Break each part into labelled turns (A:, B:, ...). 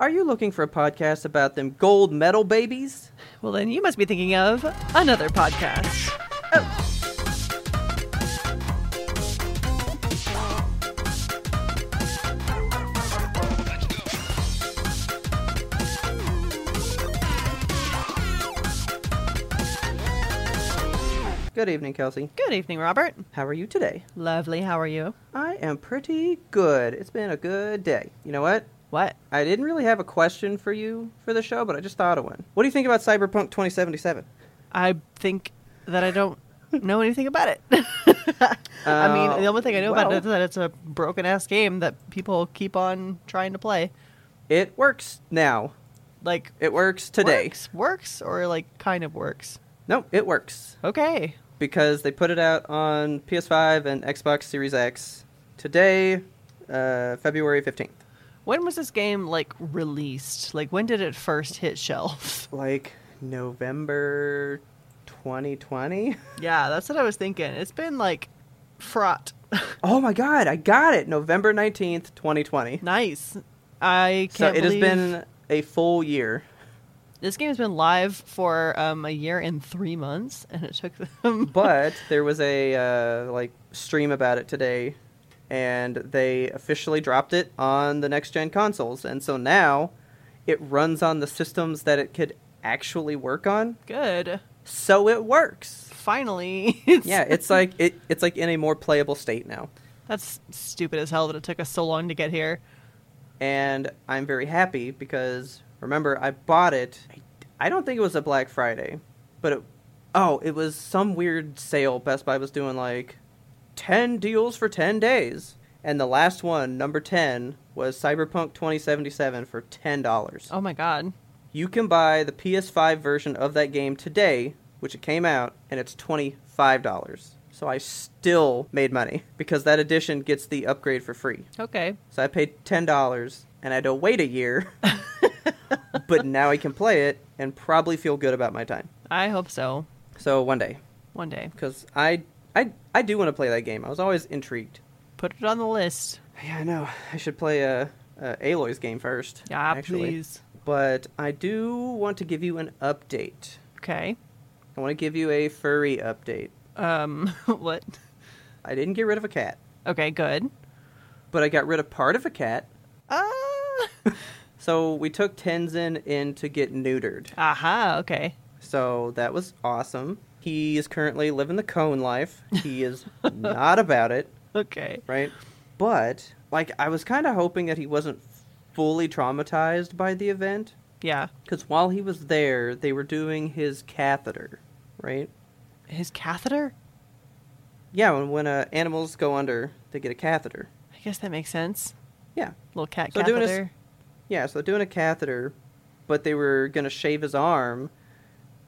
A: Are you looking for a podcast about them gold medal babies?
B: Well, then you must be thinking of another podcast.
A: Good evening, Kelsey.
B: Good evening, Robert.
A: How are you today?
B: Lovely. How are you?
A: I am pretty good. It's been a good day. You know what?
B: What?
A: I didn't really have a question for you for the show, but I just thought of one. What do you think about Cyberpunk 2077?
B: I think that I don't know anything about it. I mean, the only thing I know about it is that it's a broken ass game that people keep on trying to play.
A: It works now.
B: Like
A: It works today.
B: works, works, or like kind of works.
A: No, it works
B: Okay.
A: because they put it out on PS5 and Xbox Series X today, uh, February 15th.
B: When was this game like released? Like when did it first hit shelves?
A: Like November 2020.
B: yeah, that's what I was thinking. It's been like fraught.
A: Oh my god, I got it. November 19th, 2020.
B: nice. I can't So
A: it has been a full year.
B: this game has been live for um, a year and three months, and it took them.
A: But there was a uh, like stream about it today and they officially dropped it on the next gen consoles. And so now it runs on the systems that it could actually work on.
B: Good.
A: So it works.
B: Finally. It's-
A: Yeah, it's like it, it's like in a more playable state now.
B: That's stupid as hell that it took us so long to get here.
A: and I'm very happy because remember I bought it. I don't think it was a Black Friday, but it, oh, it was some weird sale. Best Buy was doing like ten deals for ten days, and the last one, number ten, was Cyberpunk 2077 for ten dollars.
B: Oh my god.
A: You can buy the PS5 version of that game today, which it came out, and it's twenty five dollars. So I still made money because that edition gets the upgrade for free.
B: Okay.
A: So I paid ten dollars, and I had to wait a year. but now I can play it and probably feel good about my time.
B: I hope so.
A: So one day,
B: One day.
A: because I, I, I do want to play that game. I was always intrigued.
B: Put it on the list.
A: Yeah, I know. I should play a, a Aloy's game first.
B: Yeah,
A: actually.
B: please.
A: But I do want to give you an update.
B: Okay.
A: I want to give you a furry update.
B: Um, what?
A: I didn't get rid of a cat,
B: Okay, good.
A: but I got rid of part of a cat.
B: Ah.
A: So we took Tenzin in to get neutered.
B: Aha, okay.
A: So that was awesome. He is currently living the cone life. He is not about it,
B: Okay.
A: right? But like I was kind of hoping that he wasn't fully traumatized by the event
B: Yeah.
A: cuz while he was there, they were doing his catheter, right?
B: His catheter?
A: Yeah, when when uh, animals go under, they get a catheter.
B: I guess that makes sense.
A: Yeah.
B: Little cat
A: So doing
B: catheter.
A: Yeah, so they're doing a catheter, but they were going to shave his arm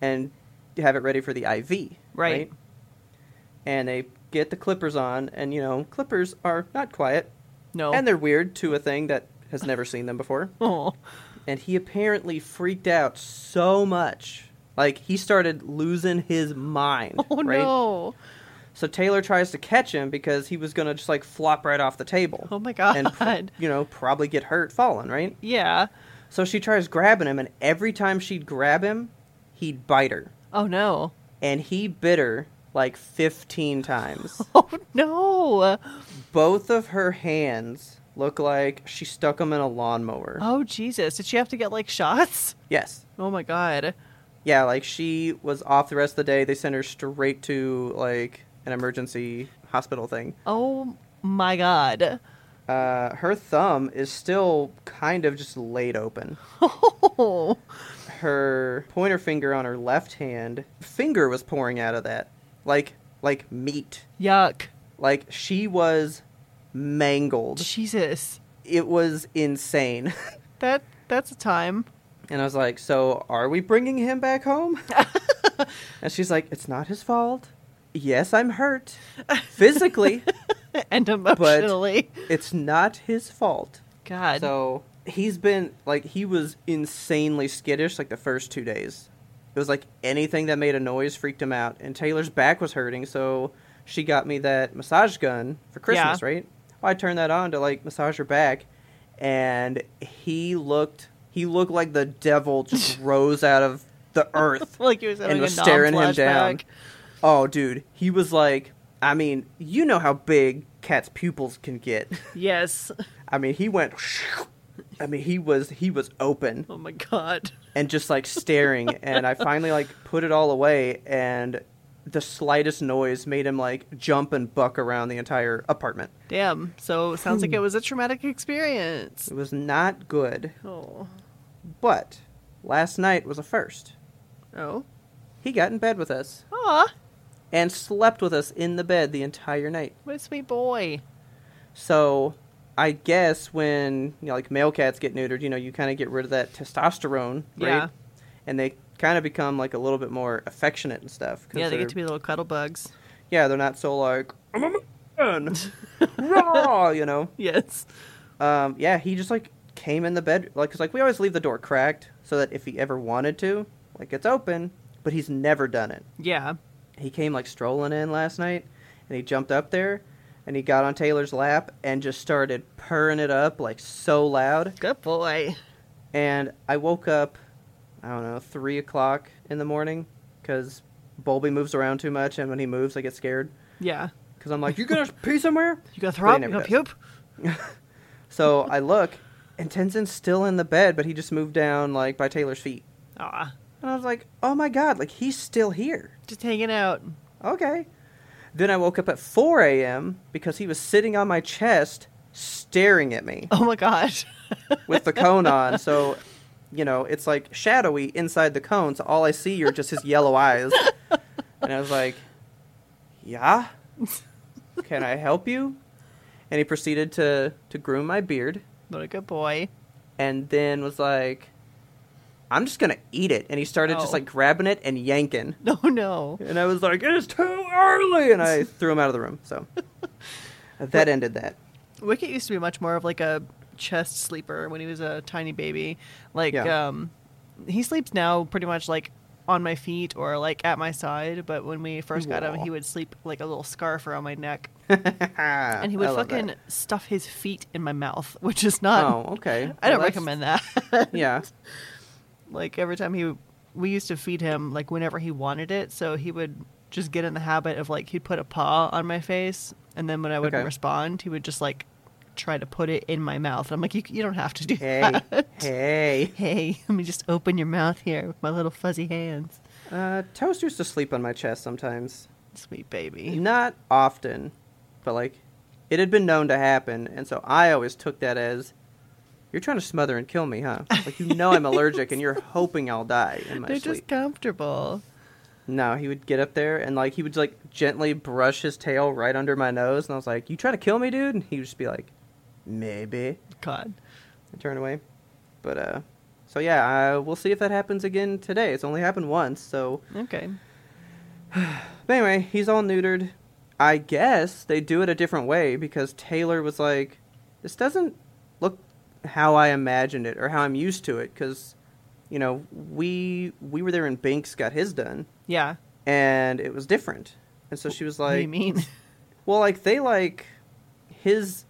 A: and have it ready for the IV.
B: Right.
A: And they get the clippers on, and, you know, clippers are not quiet,
B: No.
A: and they're weird to a thing that has never seen them before.
B: oh.
A: And he apparently freaked out so much. Like, he started losing his mind.
B: Oh
A: right?
B: no.
A: So Taylor tries to catch him because he was going to just, like, flop right off the table.
B: Oh my god.
A: And, pr- you know, probably get hurt falling, right?
B: yeah.
A: So she tries grabbing him, and every time she'd grab him, he'd bite her.
B: Oh no.
A: And he bit her like 15 times.
B: Oh no.
A: Both of her hands look like she stuck them in a lawnmower.
B: Oh Jesus. Did she have to get like shots?
A: Yes.
B: Oh my god.
A: Yeah, like she was off the rest of the day. They sent her straight to like an emergency hospital thing.
B: Oh my god.
A: Uh, her thumb is still kind of just laid open.
B: Oh.
A: Her pointer finger on her left hand, finger was pouring out of that. Like like meat.
B: Yuck.
A: Like she was mangled.
B: Jesus.
A: It was insane.
B: That That's a time.
A: And I was like, "So, are we bringing him back home?" and she's like, "It's not his fault. Yes, I'm hurt physically.
B: and emotionally.
A: it's not his fault."
B: God.
A: So, he's been like he was insanely skittish like the first 2 days. It was like anything that made a noise freaked him out. And Taylor's back was hurting, so she got me that massage gun for Christmas,
B: Yeah.
A: right? Well, I turned that on to like massage her back, and he looked he looked like the devil just rose out of the earth.
B: like he was having
A: was
B: a
A: staring him down. Oh, dude, he was like, I mean, you know how big cats' pupils can get.
B: Yes.
A: I mean, he went. I mean, he was he was open
B: Oh my god.
A: and just like staring, and I finally like put it all away, and the slightest noise made him like jump and buck around the entire apartment.
B: Damn. So sounds like it hmm. was a traumatic experience.
A: It was not good,
B: Oh.
A: but last night was a first.
B: Oh.
A: He got in bed with us
B: Aw.
A: and slept with us in the bed the entire night.
B: What a sweet boy.
A: So I guess when you know, like male cats get neutered, you know, you kind of get rid of that testosterone, right?
B: Yeah.
A: And they kind of become like a little bit more affectionate and stuff.
B: Yeah, they get to be little cuddle bugs.
A: Yeah, they're not so like I'm a man, raw, you know.
B: Yes.
A: Um, yeah, he just like came in the bed, like, cause like we always leave the door cracked so that if he ever wanted to, like it's open, but he's never done it.
B: Yeah.
A: He came like strolling in last night, and he jumped up there, and he got on Taylor's lap and just started purring it up like so loud.
B: Good boy.
A: And I woke up, I don't know, three o'clock in the morning, cause Bulby moves around too much, and when he moves, I get scared.
B: Yeah.
A: Cause I'm like, you gonna pee somewhere?
B: You gonna
A: But
B: throw
A: he
B: up? You
A: never
B: gonna puke?
A: So I look, and Tenzin's still in the bed, but he just moved down like by Taylor's feet.
B: Aw.
A: And I was like, oh my god, like he's still here.
B: Just hanging out.
A: Okay. Then I woke up at 4 a.m. because he was sitting on my chest staring at me
B: Oh my god.
A: with the cone on. So, you know, it's like shadowy inside the cone. So all I see are just his yellow eyes. And I was like, yeah? Can I help you? And he proceeded to, to groom my beard.
B: what a good boy.
A: and then was like, I'm just gonna eat it. And he started just
B: Oh.
A: like grabbing it and yanking.
B: No, no.
A: And I was like, it's too early. And I threw him out of the room. So that ended that.
B: Wicket used to be much more of like a chest sleeper when he was a tiny baby. Like,
A: Yeah.
B: um, he sleeps now pretty much like on my feet or like at my side. But when we first got him, he would sleep like a little scarf around my neck,
A: and
B: he would fucking stuff his feet in my mouth, which is not.
A: Oh, okay.
B: I don't
A: Well,
B: recommend that.
A: Yeah.
B: Like every time he, we used to feed him like whenever he wanted it, so he would just get in the habit of like he'd put a paw on my face, and then when I wouldn't
A: Okay.
B: respond, he would just like try to put it in my mouth. I'm like, you, you don't have to do
A: Hey.
B: that.
A: hey.
B: Hey, let me just open your mouth here with my little fuzzy hands.
A: Uh, Toast used to sleep on my chest sometimes.
B: Sweet baby.
A: Not often, but like it had been known to happen. And so I always took that as you're trying to smother and kill me, huh? Like you know I'm allergic and you're hoping I'll die in my
B: They're
A: sleep.
B: just comfortable.
A: No, he would get up there and like he would like gently brush his tail right under my nose, and I was like, "You trying to kill me, dude?" And he would just be like, "Maybe,"
B: God.
A: and turn away. But uh, so yeah, uh, we'll see if that happens again today. It's only happened once, so.
B: Okay.
A: But anyway, he's all neutered. I guess they do it a different way because Taylor was like, "This doesn't how I imagined it or how I'm used to it." Because, you know, we we were there and Binks got his done,
B: Yeah.
A: and it was different. And so she was like,
B: what do you mean?
A: Well, like they like his.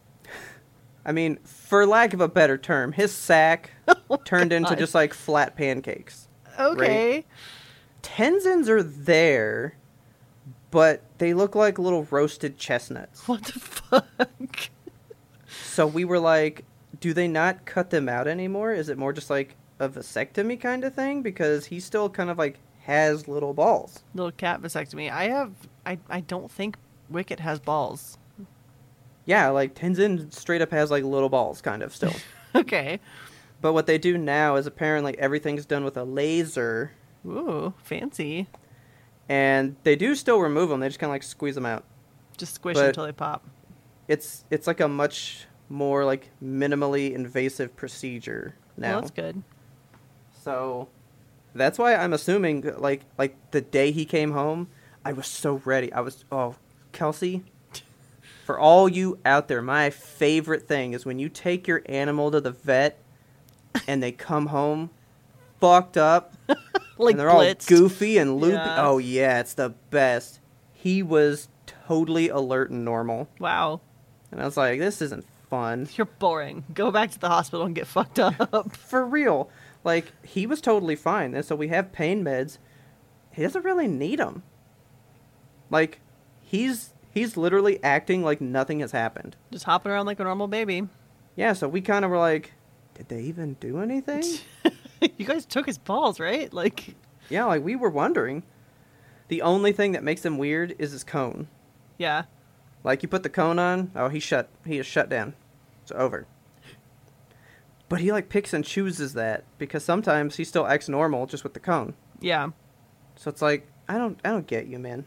A: I mean, for lack of a better term, his sack oh turned into just like flat pancakes.
B: okay.
A: Tenzin's are there, but they look like little roasted chestnuts.
B: What the fuck?
A: So we were like, do they not cut them out anymore? Is it more just like a vasectomy kind of thing? Because he still kind of like has little balls.
B: Little cat vasectomy. I have. I. I don't think Wicket has balls.
A: Yeah, like Tenzin straight up has like little balls, kind of still.
B: Okay.
A: but what they do now is apparently everything's done with a laser.
B: Ooh, fancy.
A: and they do still remove them. They just kind of like squeeze them out.
B: Just squish
A: But-
B: until they pop.
A: It's it's like a much more like minimally invasive procedure. now.
B: Well, that's good.
A: So that's why I'm assuming like like the day he came home, I was so ready. I was oh, Kelsey. For all you out there, my favorite thing is when you take your animal to the vet and they come home fucked up
B: Like
A: and they're
B: blitzed.
A: all goofy and loopy.
B: Yeah.
A: Oh yeah, it's the best. He was totally alert and normal.
B: Wow.
A: And I was like, this isn't fun.
B: You're boring. Go back to the hospital and get fucked up.
A: For real. Like, he was totally fine. And so we have pain meds. He doesn't really need them. Like, he's he's literally acting like nothing has happened.
B: Just hopping around like a normal baby.
A: Yeah, so we kind of were like, did they even do anything?
B: you guys took his balls, right? Like,
A: yeah, like we were wondering. The only thing that makes him weird is his cone.
B: yeah.
A: Like you put the cone on, oh he shut he is shut down. It's over. But he like picks and chooses that because sometimes he still acts normal just with the cone.
B: Yeah.
A: So it's like I don't I don't get you, man.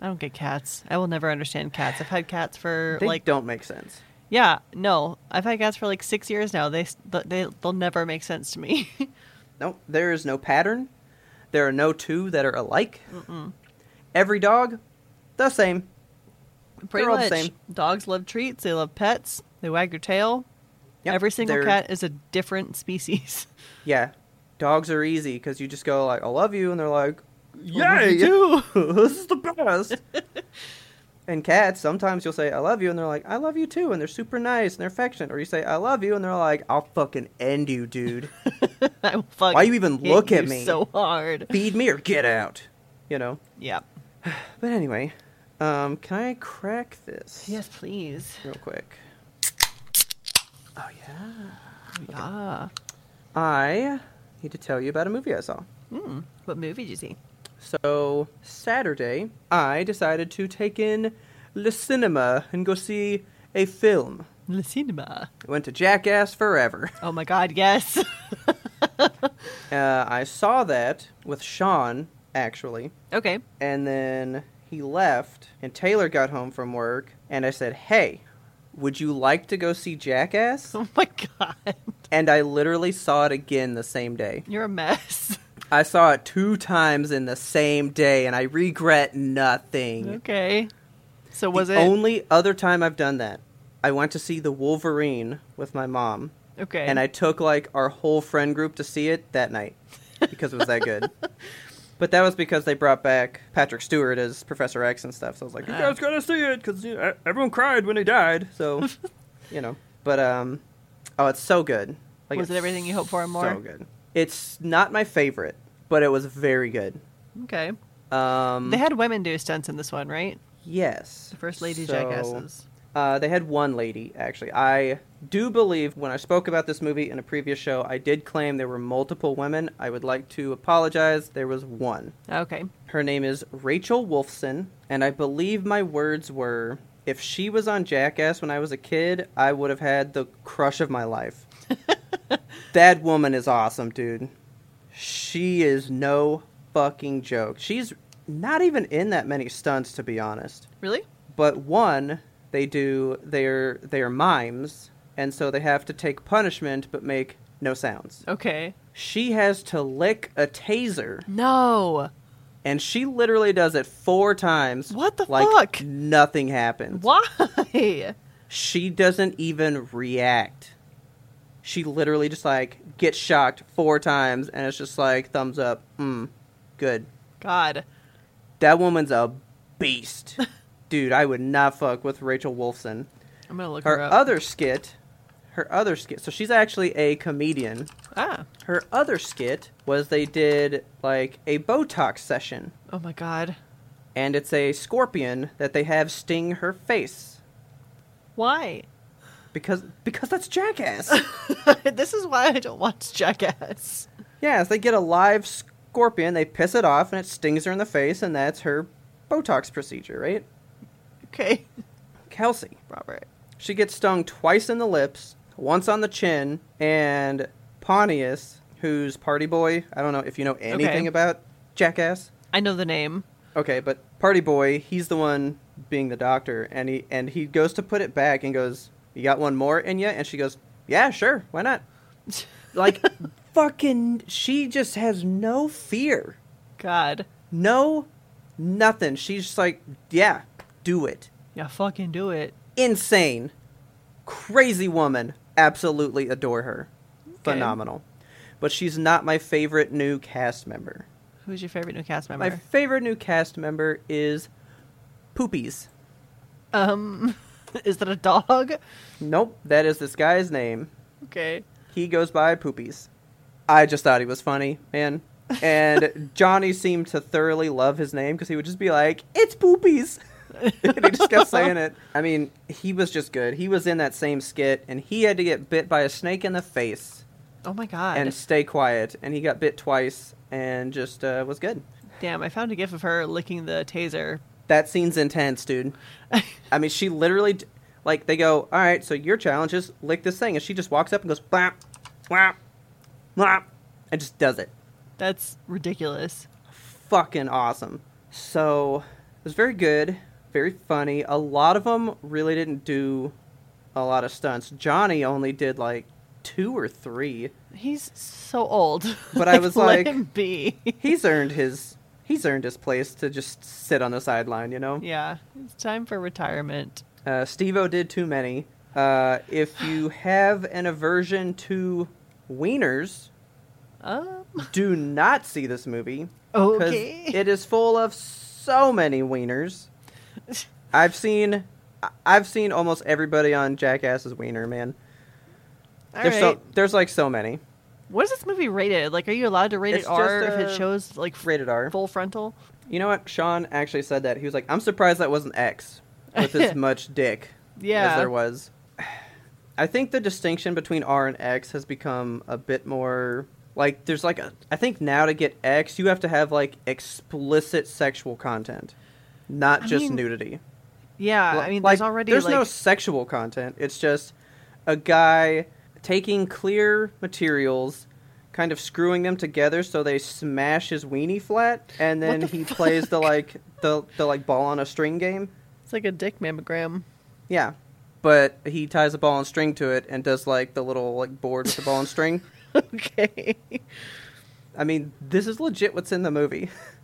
B: I don't get cats. I will never understand cats. I've had cats for
A: They
B: like
A: don't make sense.
B: yeah, no. I've had cats for like 6 years now. They they they'll never make sense to me.
A: Nope, there is no pattern. There are no two that are alike. Every dog, the same.
B: Pretty
A: They're all the same.
B: Dogs love treats, they love pets, they wag their tail.
A: Yep,
B: Every single
A: they're-
B: cat is a different species.
A: Yeah, dogs are easy because you just go like, "I love you," and they're like, "Yay,
B: you
A: this is the best." and cats, sometimes you'll say, "I love you," and they're like, "I love you too," and they're super nice and they're affectionate. Or you say, "I love you," and they're like, "I'll fucking end you, dude.
B: I fucking
A: Why you even look at me?
B: so hard?
A: Feed me or get out." You know.
B: Yeah.
A: But anyway, um, can I crack this?
B: Yes, please.
A: Real quick. Oh yeah.
B: yeah.
A: I need to tell you about a movie I saw.
B: Hmm. What movie did you see?
A: So, Saturday, I decided to take in Le Cinema and go see a film.
B: Le Cinema.
A: I went to Jackass Forever.
B: Oh my god, yes.
A: Uh, I saw that with Sean, actually,
B: okay.
A: and then he left, and Taylor got home from work, and I said, Hey, would you like to go see Jackass?
B: Oh my god.
A: And I literally saw it again the same day.
B: You're a mess.
A: I saw it two times in the same day, and I regret nothing.
B: okay. So was
A: the
B: it
A: only other time I've done that? I went to see the Wolverine with my mom,
B: okay?
A: and I took like our whole friend group to see it that night because it was that good. But that was because they brought back Patrick Stewart as Professor X and stuff. So I was like, "You guys gotta see it because you know, everyone cried when he died." So, you know. But um, oh, it's so good. Like,
B: Was it everything you hoped for and more?
A: So good. It's not my favorite, but it was very good.
B: okay.
A: Um,
B: They had women do stunts in this one, right?
A: yes,
B: The first lady
A: So,
B: jackasses.
A: Uh, they had one lady, actually. I do believe when I spoke about this movie in a previous show, I did claim there were multiple women. I would like to apologize. There was one.
B: Okay.
A: Her name is Rachel Wolfson, and I believe my words were if she was on Jackass when I was a kid, I would have had the crush of my life. that woman is awesome, dude. She is no fucking joke. She's not even in that many stunts, to be honest
B: Really?
A: but one they do they're they're mimes and so they have to take punishment but make no sounds
B: Okay.
A: she has to lick a taser
B: No.
A: and she literally does it four times
B: What the
A: like
B: fuck?
A: nothing happens
B: Why?
A: she doesn't even react she literally just like gets shocked four times and it's just like thumbs up mm good
B: God.
A: that woman's a beast dude i would not fuck with rachel wolfson
B: I'm gonna look her,
A: her
B: up.
A: other skit her other skit so she's actually a comedian
B: ah.
A: her other skit was they did like a botox session
B: Oh my god.
A: and it's a scorpion that they have sting her face
B: Why?
A: because because that's jackass
B: this is why I don't watch Jackass.
A: yes they get a live scorpion they piss it off and it stings her in the face and that's her botox procedure right
B: Okay.
A: kelsey
B: Robert.
A: she gets stung twice in the lips once on the chin and pontius who's party boy i don't know if you know anything
B: Okay.
A: about jackass
B: I know the name.
A: Okay, but Party Boy, he's the one being the doctor, and he and he goes to put it back and goes, "You got one more in you?" And she goes, "Yeah, sure, why not?" Like, fucking, she just has no fear.
B: God.
A: No, nothing. She's just like, yeah, do it.
B: Yeah, fucking do it.
A: Insane. Crazy woman. Absolutely adore her.
B: Okay.
A: Phenomenal. But she's not my favorite new cast member.
B: Who's your favorite new cast member?
A: My favorite new cast member is Poopies.
B: um, is that a dog?
A: Nope, that is this guy's name.
B: Okay.
A: He goes by Poopies. I just thought he was funny, man. And Johnny seemed to thoroughly love his name because he would just be like, "It's Poopies," he just kept saying it. I mean, he was just good. He was in that same skit, and he had to get bit by a snake in the face
B: Oh my god.
A: and stay quiet. And he got bit twice, and just uh, was good.
B: Damn, I found a gif of her licking the taser.
A: That scene's intense, dude. I mean, she literally, like, they go, all right, so your challenge is lick this thing. And she just walks up and goes, blah, blah, blah, and just does it.
B: That's ridiculous.
A: Fucking awesome. So, it was very good, very funny. A lot of them really didn't do a lot of stunts. Johnny only did, like, two or three.
B: He's so old.
A: But I was like, let
B: him be.
A: He's earned his. He's earned his place to just sit on the sideline, you know?
B: yeah, it's time for retirement.
A: Uh, Steve-O did too many. Uh, if you have an aversion to wieners,
B: Um,
A: do not see this movie.
B: okay.
A: It is full of so many wieners. I've seen, I've seen almost everybody on Jackass's wiener, man.
B: All
A: There's
B: right.
A: so there's like so many.
B: What is this movie rated? Like, are you allowed to rate
A: It's
B: it R
A: just,
B: if it shows like
A: Rated R.
B: full frontal?
A: You know what? Sean actually said that. He was like, "I'm surprised that wasn't X with as much dick
B: Yeah.
A: as there was." I think the distinction between R and X has become a bit more like there's like a I think now to get X you have to have like explicit sexual content, not
B: I
A: just
B: mean,
A: nudity.
B: Yeah, I mean,
A: like,
B: there's already
A: there's
B: like
A: no sexual content. It's just a guy taking clear materials, kind of screwing them together so they smash his weenie flat, and then
B: the
A: he plays the like the the like ball on a string game.
B: it's like a dick mammogram.
A: Yeah, but he ties a ball and string to it and does like the little like board with the ball and string.
B: okay.
A: I mean, this is legit what's in the movie.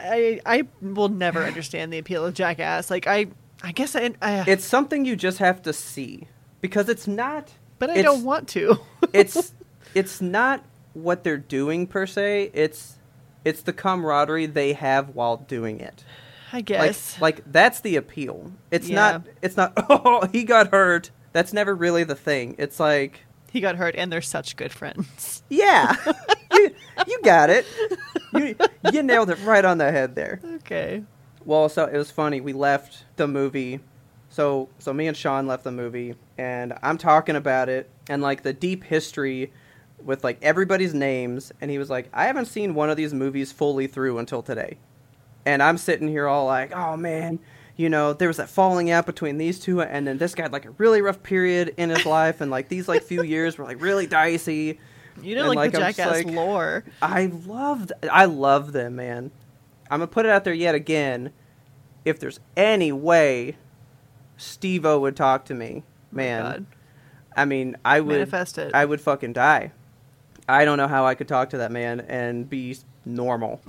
B: I I will never understand the appeal of Jackass. Like I I guess I, I
A: It's something you just have to see because it's not.
B: but I
A: it's-
B: don't want to.
A: it's it's not what they're doing per se. It's it's the camaraderie they have while doing it.
B: I
A: Like
B: guess.
A: like that's the appeal. It's
B: Yeah.
A: not it's not oh he got hurt. That's never really the thing. It's like
B: he got hurt and they're such good friends.
A: yeah. you, you got it. You you nailed it right on the head there.
B: Okay.
A: Well, so it was funny. We left the movie. So so me and Sean left the movie and I'm talking about it and like the deep history with like everybody's names and he was like, "I haven't seen one of these movies fully through until today." And I'm sitting here all like, "Oh man, you know, there was that falling out between these two and then this guy had like a really rough period in his life and like these like few years were like really dicey."
B: You know,
A: And,
B: like, the
A: like, I'm
B: Jackass
A: like-
B: lore.
A: I loved I love them, man. I'm gonna put it out there yet again. If there's any way Steve O would talk to me, oh man.
B: Oh
A: I mean, I would
B: Manifest it.
A: I would fucking die. I don't know how I could talk to that man and be normal.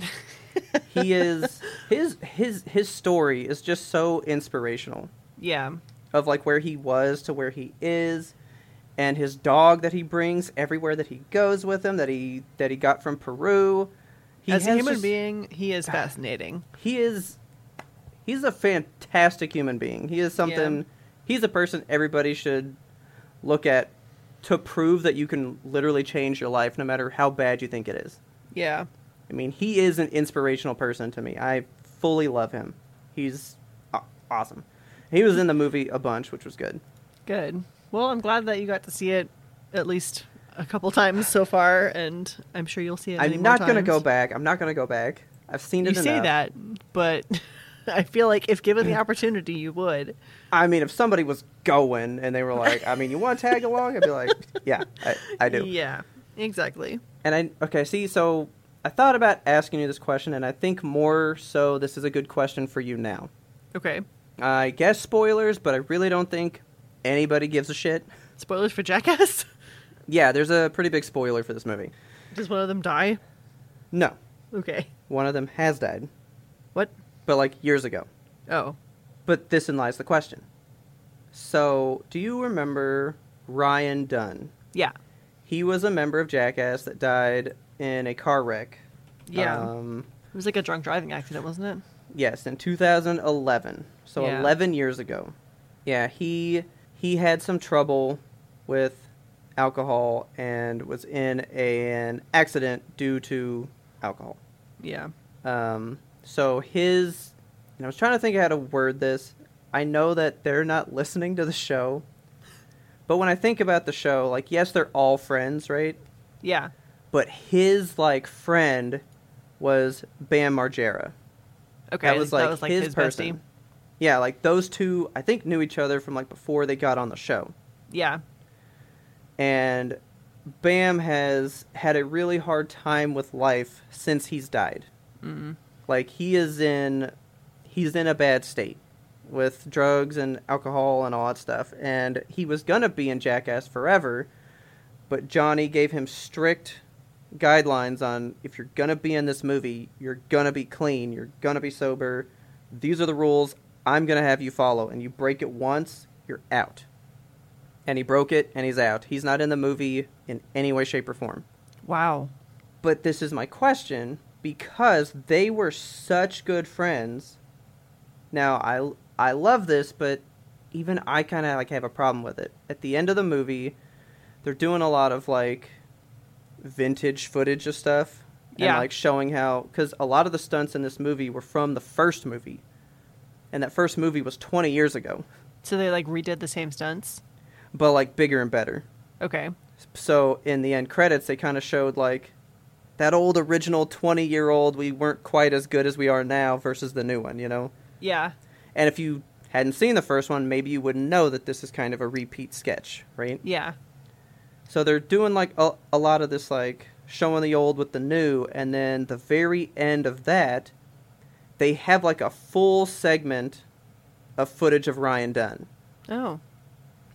A: he is his his his story is just so inspirational
B: Yeah.
A: of like where he was to where he is and his dog that he brings everywhere that he goes with him that he that he got from Peru. He
B: As a human
A: just-
B: being, he is ah, fascinating.
A: he is he's a fantastic human being. He is something
B: Yeah.
A: he's a person everybody should look at to prove that you can literally change your life no matter how bad you think it is.
B: Yeah.
A: I mean, he is an inspirational person to me. I fully love him. He's awesome. He was in the movie a bunch, which was good.
B: Good. Well, I'm glad that you got to see it at least a couple times so far, and I'm sure you'll see it.
A: I'm not going to go back. I'm not going to go back. I've seen it
B: You say that, but I feel like if given the opportunity, you would.
A: I mean, if somebody was going and they were like, I mean, you want to tag along? I'd be like, yeah, I, I do.
B: Yeah. Exactly.
A: And I, okay, see, so I thought about asking you this question, and I think more so this is a good question for you now.
B: Okay.
A: I guess spoilers, but I really don't think anybody gives a shit.
B: Spoilers for Jackass.
A: Yeah, there's a pretty big spoiler for this movie.
B: Does one of them die?
A: No,
B: Okay.
A: one of them has died,
B: What?
A: but like years ago.
B: Oh.
A: But this in lies the question. So, do you remember Ryan Dunn?
B: Yeah.
A: He was a member of Jackass that died in a car wreck.
B: Yeah.
A: Um,
B: it was like a drunk driving accident, wasn't it?
A: yes, in 2011. So
B: Yeah.
A: 11 years ago. Yeah, he he had some trouble with alcohol and was in an accident due to alcohol.
B: Yeah.
A: Um, so his, and I was trying to think how to word this. I know that they're not listening to the show, but when I think about the show, like yes, they're all friends, right?
B: Yeah.
A: But his like friend was Bam Margera.
B: Okay.
A: that was like,
B: that was, like
A: his,
B: his,
A: person.
B: bestie.
A: Yeah, like those two, I think knew each other from like before they got on the show.
B: Yeah.
A: and Bam has had a really hard time with life since he's died.
B: Mm.
A: Like he is in he's in a bad state with drugs and alcohol and all that stuff and he was going to be in Jackass forever, but Johnny gave him strict guidelines on if you're going to be in this movie, you're going to be clean, you're going to be sober. These are the rules I'm going to have you follow and you break it once, you're out and he broke it and he's out. He's not in the movie in any way, shape, or form.
B: Wow.
A: But this is my question because they were such good friends. Now I I love this, but even I kind of like have a problem with it. At the end of the movie, they're doing a lot of like vintage footage of stuff and
B: Yeah.
A: like showing how cuz a lot of the stunts in this movie were from the first movie. And that first movie was 20 years ago,
B: So they like redid the same stunts.
A: but like bigger and better.
B: Okay.
A: so in the end credits they kind of showed like that old original 20 year old we weren't quite as good as we are now versus the new one you know
B: Yeah.
A: and if you hadn't seen the first one maybe you wouldn't know that this is kind of a repeat sketch right
B: Yeah.
A: so they're doing like a, a lot of this like showing the old with the new and then the very end of that they have like a full segment of footage of ryan dunn
B: Oh.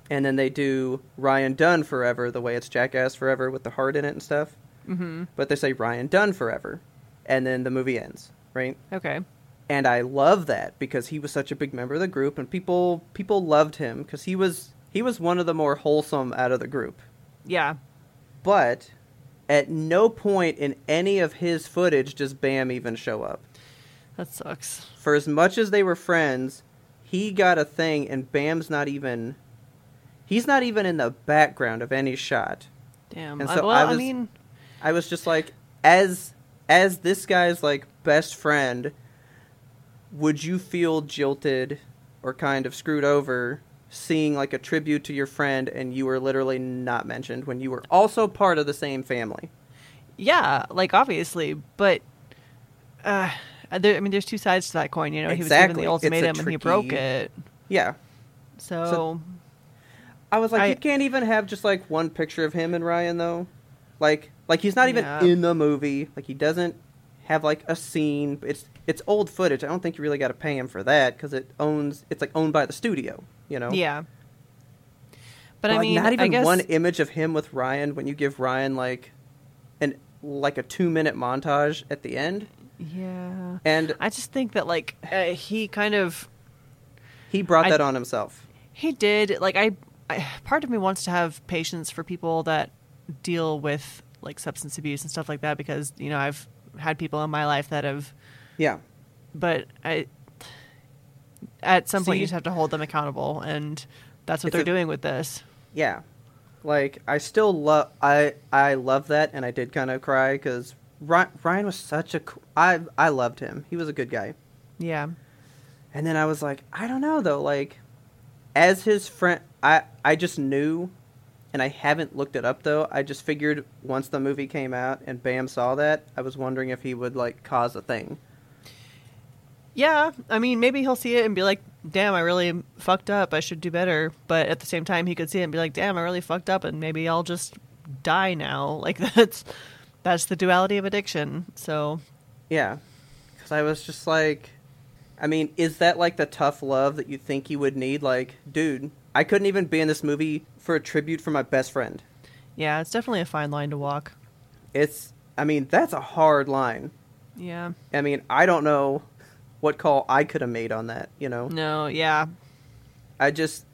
A: and then they do Ryan Dunn Forever, the way it's Jackass Forever with the heart in it and stuff.
B: Mm-hmm.
A: But they say Ryan Dunn Forever, and then the movie ends, right?
B: Okay.
A: And I love that because he was such a big member of the group, and people people loved him because he was he was one of the more wholesome out of the group.
B: Yeah.
A: But at no point in any of his footage does Bam even show up.
B: That sucks.
A: For as much as they were friends, he got a thing, and Bam's not even. He's not even in the background of any shot.
B: Damn.
A: And
B: I-
A: so
B: well,
A: I
B: I, mean,
A: I was just like, as as this guy's like best friend, would you feel jilted or kind of screwed over seeing like a tribute to your friend and you were literally not mentioned when you were also part of the same family?
B: yeah, like obviously, but uh, Uh, there, I mean, there's two sides to that coin. You know, he was
A: Exactly.
B: given the ultimatum and he broke it.
A: Yeah.
B: So,
A: I was like,
B: I-
A: you can't even have just like one picture of him and Ryan though. Like, like he's not even
B: Yeah.
A: in the movie. Like he doesn't have like a scene. It's it's old footage. I don't think you really got to pay him for that because it owns. It's like owned by the studio. You know.
B: yeah. But I
A: Like,
B: mean,
A: not even
B: guess,
A: one image of him with Ryan when you give Ryan like an like a two minute montage at the end.
B: Yeah.
A: And
B: I just think that like uh, he kind of
A: he brought
B: I-
A: that on himself.
B: He did. Like I, I, part of me wants to have patience for people that deal with like substance abuse and stuff like that because you know I've had people in my life that have,
A: Yeah.
B: but I, at some point you just have to hold them accountable, and that's what they're
A: a-
B: doing with this.
A: Yeah. Like I still love I I love that and I did kind of cry cuz Ryan, was such a co- I I loved him. He was a good guy.
B: Yeah.
A: And then I was like, I don't know though, like as his friend I I just knew and I haven't looked it up though. I just figured once the movie came out and Bam saw that, I was wondering if he would like cause a thing.
B: Yeah, I mean, maybe he'll see it and be like, "Damn, I really fucked up. I should do better." But at the same time, he could see it and be like, "Damn, I really fucked up, and maybe I'll just die now." Like that's that's the duality of addiction. So
A: Yeah. Cuz I was just like I mean, is that like the tough love that you think you would need like, dude, I couldn't even be in this movie for a tribute for my best friend.
B: Yeah, it's definitely a fine line to walk.
A: It's, I mean, that's a hard line.
B: Yeah.
A: I mean, I don't know what call I could have made on that, you know?
B: No, yeah.
A: I just,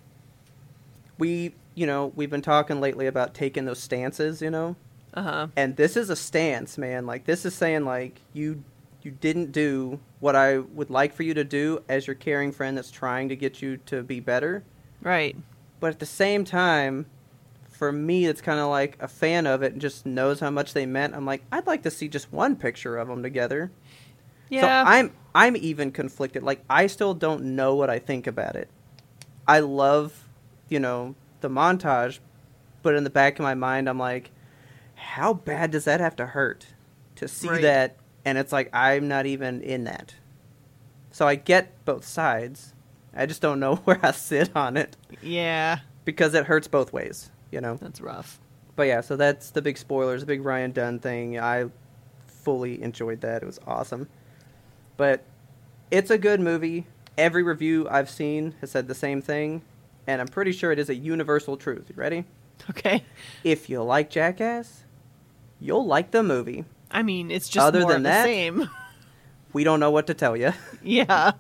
A: we, you know, we've been talking lately about taking those stances, you know?
B: Uh huh.
A: And this is a stance, man. Like, this is saying, like, you. You didn't do what I would like for you to do as your caring friend that's trying to get you to be better.
B: Right.
A: But at the same time, for me, it's kind of like a fan of it and just knows how much they meant. I'm like, I'd like to see just one picture of them together.
B: Yeah.
A: So I'm I'm even conflicted. Like I still don't know what I think about it. I love, you know, the montage, but in the back of my mind I'm like, how bad does that have to hurt to see
B: Right.
A: that and it's like I'm not even in that. So I get both sides. I just don't know where I sit on it
B: yeah.
A: because it hurts both ways, you know.
B: That's rough.
A: But yeah, so that's the big spoilers, the big Ryan Dunn thing. I fully enjoyed that. It was awesome. But it's a good movie. Every review I've seen has said the same thing, and I'm pretty sure it is a universal truth. You ready?
B: Okay.
A: If you like Jackass, you'll like the movie.
B: I mean, it's just
A: Other
B: more
A: than that-
B: same.
A: We don't know what to tell you.
B: yeah.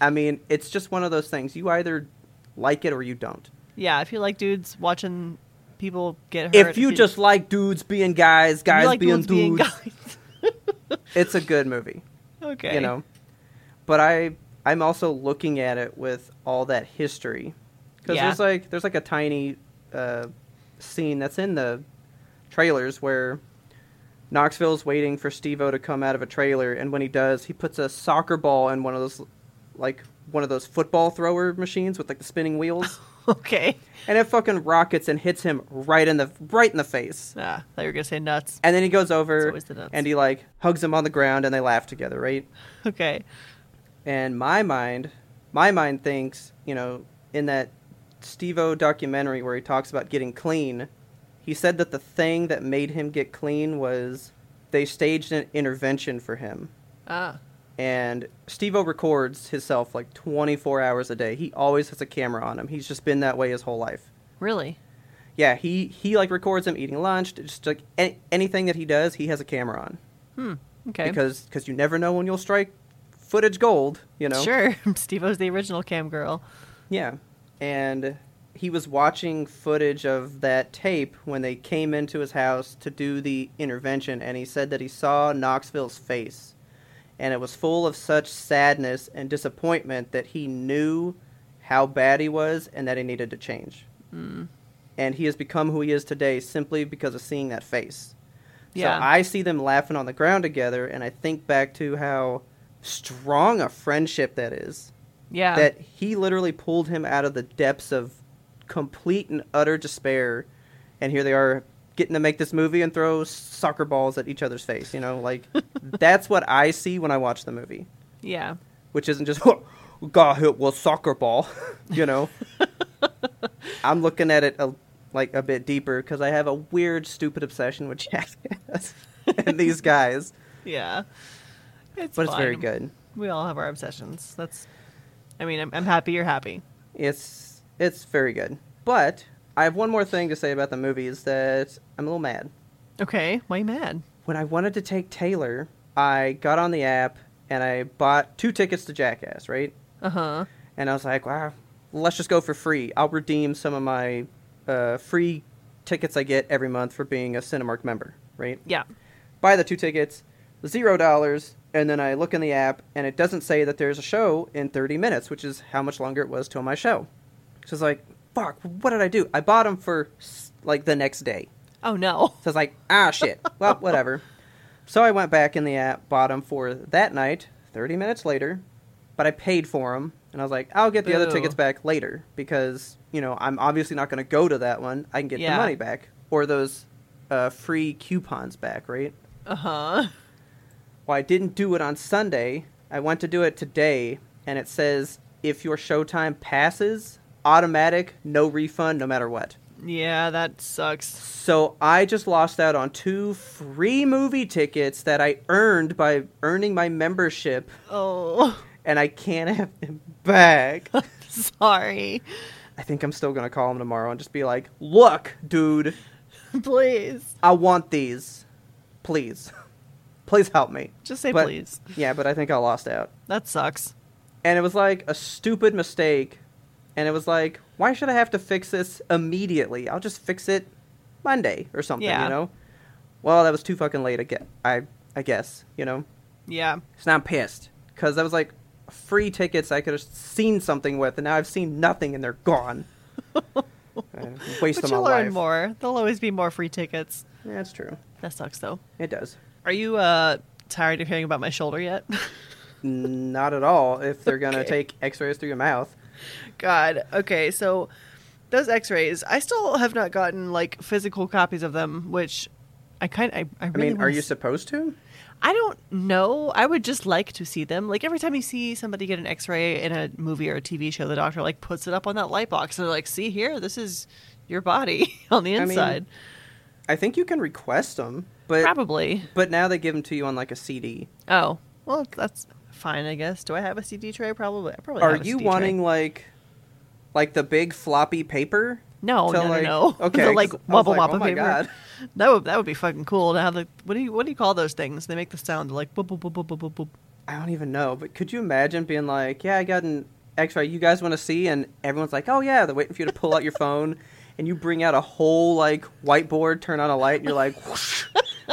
A: I mean, it's just one of those things. You either like it or you don't.
B: Yeah. If you like dudes watching people get hurt,
A: If you just like dudes being guys, guys
B: like
A: being
B: dudes
A: dudes,
B: being guys.
A: it's a good movie.
B: okay.
A: you know but i i'm also looking at it with all that history because
B: Yeah.
A: there's like there's like a tiny uh, scene that's in the trailers where knoxville's waiting for steve-o to come out of a trailer and when he does he puts a soccer ball in one of those like one of those football thrower machines with like the spinning wheels
B: Okay.
A: and it fucking rockets and hits him right in the right in the face
B: Ah, thought you were gonna say nuts.
A: and then he goes over
B: always the nuts.
A: and he like hugs him on the ground and they laugh together right
B: Okay.
A: And my mind, my mind thinks, you know, in that Steve-O documentary where he talks about getting clean, he said that the thing that made him get clean was they staged an intervention for him.
B: Ah.
A: And Steve-O records himself like 24 hours a day. He always has a camera on him. He's just been that way his whole life.
B: Really?
A: Yeah, he he like records him eating lunch, just like any, anything that he does, he has a camera on
B: Hmm. Okay.
A: because cause you never know when you'll strike footage gold, you know.
B: Sure. Steve-O's the original cam girl.
A: Yeah. And he was watching footage of that tape when they came into his house to do the intervention, and he said that he saw Knoxville's face. And it was full of such sadness and disappointment that he knew how bad he was and that he needed to change.
B: Mm.
A: And he has become who he is today simply because of seeing that face.
B: Yeah.
A: So I see them laughing on the ground together, and I think back to how strong a friendship that is
B: Yeah.
A: that he literally pulled him out of the depths of complete and utter despair and here they are getting to make this movie and throw soccer balls at each other's face you know like that's what i see when i watch the movie
B: yeah.
A: which isn't just "Oh, got hit with soccer ball you know i'm looking at it a, like a bit deeper because i have a weird stupid obsession with jackass and these guys
B: Yeah. It's
A: but it's very good
B: We all have our obsessions. That's. I mean, I'm, I'm happy you're happy.
A: It's it's very good. But I have one more thing to say about the movie is that I'm a little mad.
B: Okay. Why you mad?
A: When I wanted to take Taylor, I got on the app and I bought two tickets to Jackass, right?
B: Uh huh.
A: And I was like, wow, let's just go for free. I'll redeem some of my uh, free tickets I get every month for being a Cinemark member, right?
B: Yeah.
A: Buy the two tickets, zero dollars, and then I look in the app and it doesn't say that there's a show in 30 minutes, which is how much longer it was till my show. So it's like, fuck, what did I do? I bought them for like the next day.
B: Oh no.
A: So I was like, ah, shit. Well, whatever. So I went back in the app, bought them for that night, 30 minutes later, but I paid for them. And I was like, I'll get the other tickets back later because, you know, I'm obviously not going to go to that one. I can get
B: Yeah.
A: the money back or those uh, free coupons back, right?
B: Uh huh.
A: Well, I didn't do it on Sunday. I went to do it today, and it says if your showtime passes, automatic, no refund, no matter what.
B: Yeah, that sucks.
A: So I just lost out on two free movie tickets that I earned by earning my membership,
B: Oh,
A: and I can't have them back.
B: sorry.
A: I think I'm still gonna call him tomorrow and just be like, "Look, dude,
B: please.
A: I want these. Please. Please help me.
B: Just say
A: But-
B: please.
A: Yeah, but I think I lost out.
B: That sucks.
A: And it was like a stupid mistake. And it was like, why should I have to fix this immediately? I'll just fix it Monday or something,
B: Yeah.
A: you know? Well, that was too fucking late, I guess, I, I guess you know?
B: Yeah.
A: So now I'm pissed. Because that was like free tickets I could have seen something with, and now I've seen nothing and they're gone. Waste
B: But you'll learn
A: life.
B: more. There'll always be more free tickets.
A: Yeah, that's true.
B: That sucks though.
A: It does.
B: Are you uh tired of hearing about my shoulder yet?
A: Not at all. If they're gonna take X-rays through your mouth.
B: God. Okay, so those X-rays, I still have not gotten like physical copies of them, which I kind I, I
A: I mean, are you supposed to?
B: I don't know. I would just like to see them. Like every time you see somebody get an X-ray in a movie or a TV show, the doctor like puts it up on that light box and they're like, "See here, this is your body on the
A: I mean,
B: inside."
A: I think you can request them, but
B: Probably.
A: but now they give them to you on like a CD.
B: Oh, well, that's fine, I guess. Do I have a CD tray? Probably. I probably
A: Are you wanting
B: Tray.
A: like like the big floppy paper?
B: No, no,
A: like-
B: no, no.
A: Okay,
B: the, like
A: 'cause I was
B: wobble
A: like,
B: wobble
A: oh
B: paper.
A: God.
B: That would that would be fucking cool to have the what do you what do you call those things? They make the sound like boop boop boop boop boop boop. boop.
A: I don't even know, but could you imagine being like, "Yeah, I got an X-ray. You guys want to see?" And everyone's like, "Oh yeah." They're waiting for you to pull out your phone, and you bring out a whole like whiteboard, turn on a light, and you're like, whoosh.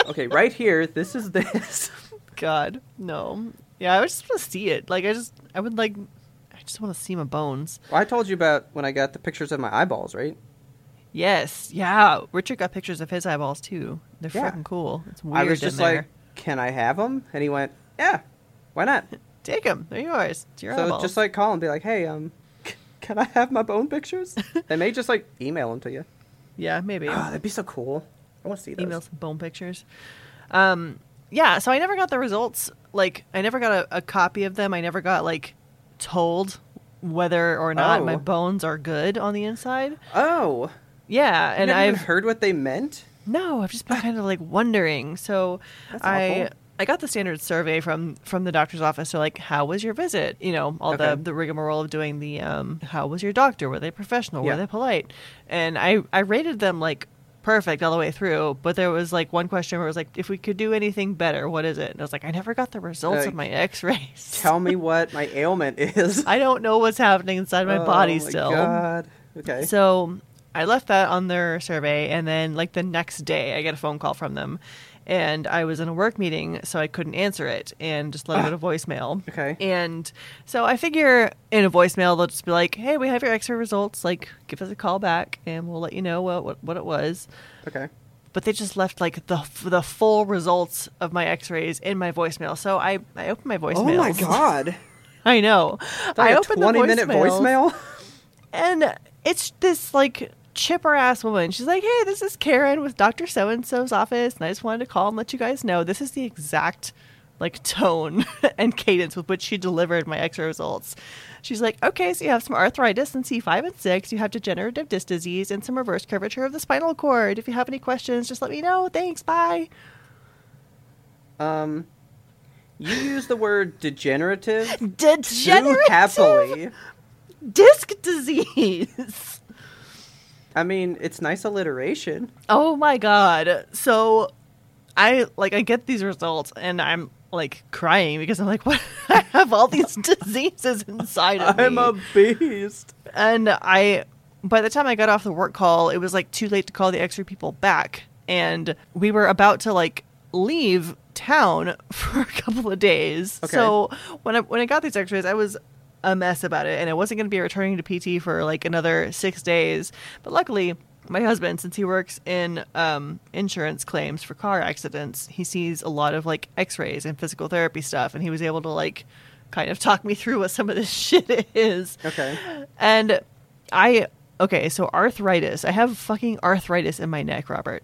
A: "Okay, right here. This is this."
B: God, no. Yeah, I just want to see it. Like I just I would like I just want to see my bones.
A: Well, I told you about when I got the pictures of my eyeballs, right?
B: Yes, yeah. Richard got pictures of his eyeballs too. They're
A: Yeah.
B: fucking cool. It's weird
A: I was just like, "Can I have them?" And he went, "Yeah, why not?"
B: Take them. They're yours. It's your
A: so
B: eyeballs.
A: just like call and be like, "Hey, um, c- can I have my bone pictures?" they may just like email them to you.
B: yeah, maybe.
A: Oh, that'd be so cool. I want to see those.
B: email some bone pictures. Um, yeah, so I never got the results. Like, I never got a, a copy of them. I never got like told whether or not my
A: Oh.
B: bones are good on the inside.
A: Oh,
B: Yeah,
A: and
B: I've
A: heard what they meant.
B: no, I've just been kind of like wondering. So
A: That's
B: I
A: awful.
B: I got the standard survey from from the doctor's office. So like, how was your visit? You know, all the
A: Okay.
B: the rigmarole of doing the um, how was your doctor? Were they professional?
A: Yeah.
B: Were they polite? And I I rated them like perfect all the way through. But there was like one question where it was like, if we could do anything better, what is it? And I was like, I never got the results of my X-rays.
A: Tell me what my ailment is.
B: I don't know what's happening inside my
A: Oh
B: body
A: my
B: still.
A: God. Okay.
B: So I left that on their survey, and then like the next day, I get a phone call from them, and I was in a work meeting, so I couldn't answer it, and just let it go to voicemail.
A: Okay.
B: And so I figure in a voicemail they'll just be like, "Hey, we have your X-ray results. Like, give us a call back, and we'll let you know what what, what it was."
A: okay.
B: But they just left like the the full results of my X-rays in my voicemail. So I I opened my voicemail.
A: Oh my God.
B: I know. I opened
A: twenty
B: the
A: minute voicemail.
B: and it's this like chipper ass woman. She's like, "Hey, this is Karen with Doctor So and So's office, and I just wanted to call and let you guys know this is the exact like tone and cadence with which she delivered my X-ray results." She's like, "Okay, so you have some arthritis in C5 and 6. You have degenerative disc disease and some reverse curvature of the spinal cord. If you have any questions, just let me know. Thanks. Bye."
A: Um, you use the word degenerative too
B: Degenerative
A: happily.
B: disc disease.
A: I mean, it's nice alliteration.
B: Oh my god. So I like I get these results and I'm like crying because I'm like what I have all these diseases inside of me.
A: I'm a beast.
B: and I by the time I got off the work call, it was like too late to call the X-ray people back and we were about to like leave town for a couple of days.
A: Okay.
B: So when I when I got these X-rays, I was a mess about it, and I wasn't going to be returning to PT for like another six days. But luckily, my husband, since he works in um, insurance claims for car accidents, he sees a lot of like X-rays and physical therapy stuff, and he was able to like kind of talk me through what some of this shit is.
A: Okay.
B: And I okay, so arthritis. I have fucking arthritis in my neck, Robert.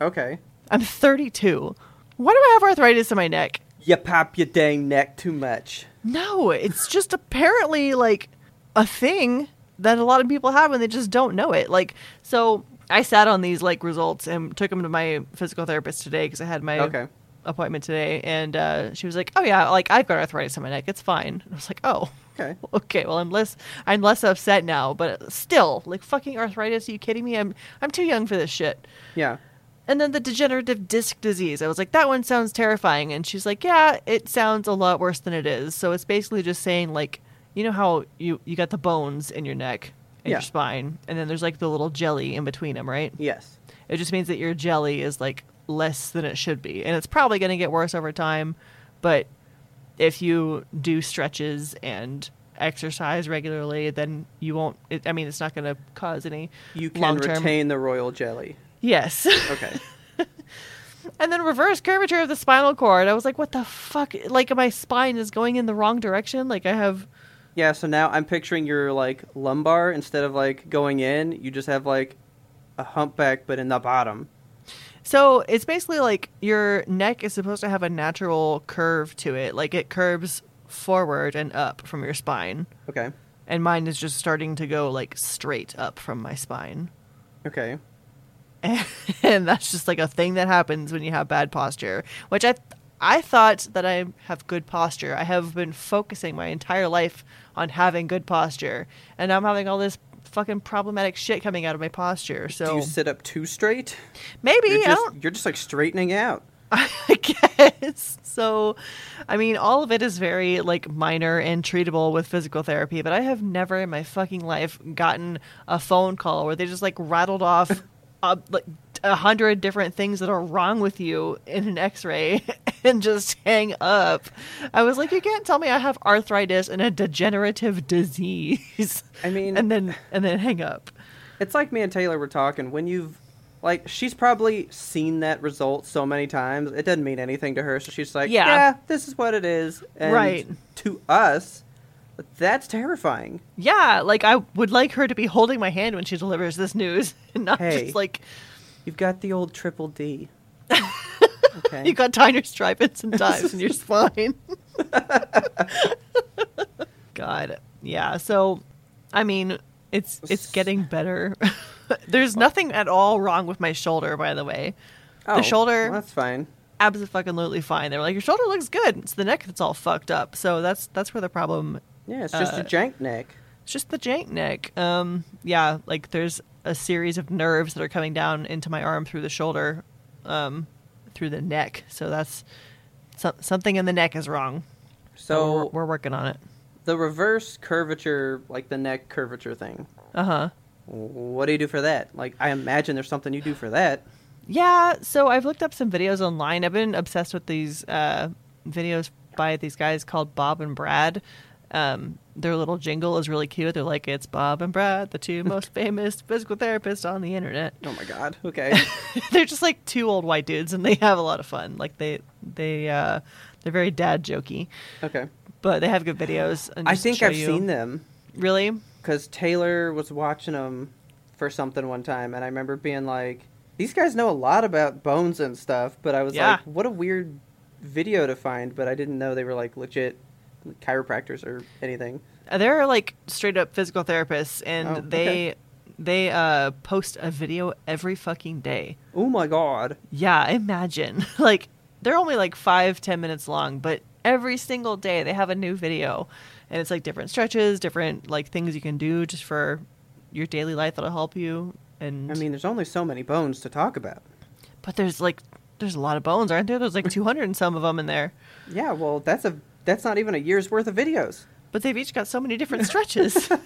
A: Okay.
B: I'm 32. Why do I have arthritis in my neck?
A: You pop your dang neck too much.
B: No, it's just apparently like a thing that a lot of people have and they just don't know it. Like, so I sat on these like results and took them to my physical therapist today because I had my
A: Okay.
B: appointment today, and uh, she was like, "Oh yeah, like I've got arthritis in my neck. It's fine." And I was like, "Oh,
A: Okay.
B: okay. Well, I'm less I'm less upset now, but still, like fucking arthritis. Are you kidding me? I'm I'm too young for this shit."
A: Yeah.
B: And then the degenerative disc disease. I was like, that one sounds terrifying. And she's like, yeah, it sounds a lot worse than it is. So it's basically just saying, like, you know how you, you got the bones in your neck and
A: Yeah.
B: your spine, and then there's like the little jelly in between them, right?
A: Yes.
B: It just means that your jelly is like less than it should be. And it's probably going to get worse over time. But if you do stretches and exercise regularly, then you won't. It, I mean, it's not going to cause any
A: You can
B: long-term.
A: retain the royal jelly.
B: Yes.
A: Okay.
B: And then reverse curvature of the spinal cord. I was like, what the fuck? Like my spine is going in the wrong direction. Like I have
A: yeah, so now I'm picturing your like lumbar instead of like going in, you just have like a humpback but in the bottom.
B: So it's basically like your neck is supposed to have a natural curve to it. Like it curves forward and up from your spine.
A: Okay.
B: And mine is just starting to go like straight up from my spine.
A: Okay.
B: And that's just like a thing that happens when you have bad posture, which I I thought that I have good posture. I have been focusing my entire life on having good posture, and now I'm having all this fucking problematic shit coming out of my posture.
A: Do
B: So
A: you sit up too straight?
B: maybe
A: You're
B: I
A: just,
B: don't
A: you're just like straightening out.
B: I guess. So, I mean, all of it is very like minor and treatable with physical therapy, but I have never in my fucking life gotten a phone call where they just like rattled off uh, like a hundred different things that are wrong with you in an X-ray and just hang up. I was like, you can't tell me I have arthritis and a degenerative disease.
A: I mean-
B: and then and then hang up.
A: It's like me and Taylor were talking. When you've, like, she's probably seen that result so many times, it doesn't mean anything to her. So she's like,
B: Yeah.
A: yeah, this is what it is. And
B: Right.
A: To us, that's terrifying.
B: Yeah, like I would like her to be holding my hand when she delivers this news, and not
A: Hey.
B: just like
A: You've got the old triple D. Okay.
B: you got tiner stripes and dives in your spine. God, yeah. So, I mean, it's it's getting better. There's nothing at all wrong with my shoulder, by the way.
A: oh, the
B: shoulder-
A: well, that's fine.
B: Absolutely fucking literally fine. They're like, your shoulder looks good. It's the neck that's all fucked up. So that's that's where the problem
A: Yeah, it's just
B: Uh,
A: a jank neck.
B: It's just the jank neck. Um, yeah, like there's a series of nerves that are coming down into my arm through the shoulder, um, through the neck. So that's so- something in the neck is wrong.
A: So
B: we're, we're working on it.
A: the reverse curvature, like the neck curvature thing.
B: Uh huh.
A: What do you do for that? Like, I imagine there's something you do for that.
B: Yeah. So I've looked up some videos online. I've been obsessed with these uh, videos by these guys called Bob and Brad. Um, their little jingle is really cute. They're like, "It's Bob and Brad, the two most famous physical therapists on the internet."
A: Oh my god. Okay.
B: they're just like two old white dudes and they have a lot of fun like they they uh they're very dad jokey
A: okay.
B: but they have good videos and
A: I think I've
B: you-
A: seen them
B: really
A: because Taylor was watching them for something one time, and I remember being like, "These guys know a lot about bones and stuff." But I was
B: Yeah.
A: like, "What a weird video to find!" But I didn't know they were like legit chiropractors or anything.
B: Uh, they're like straight up physical therapists and
A: Oh,
B: they
A: okay.
B: they uh post a video every fucking day
A: Oh my god.
B: yeah imagine like they're only like five ten minutes long but every single day they have a new video and it's like different stretches different like things you can do just for your daily life that'll help you and
A: I mean, there's only so many bones to talk about.
B: But there's like there's a lot of bones, aren't there? There's like 200 and some of them in there.
A: Yeah, well, that's a that's not even a year's worth of videos.
B: But they've each got so many different stretches.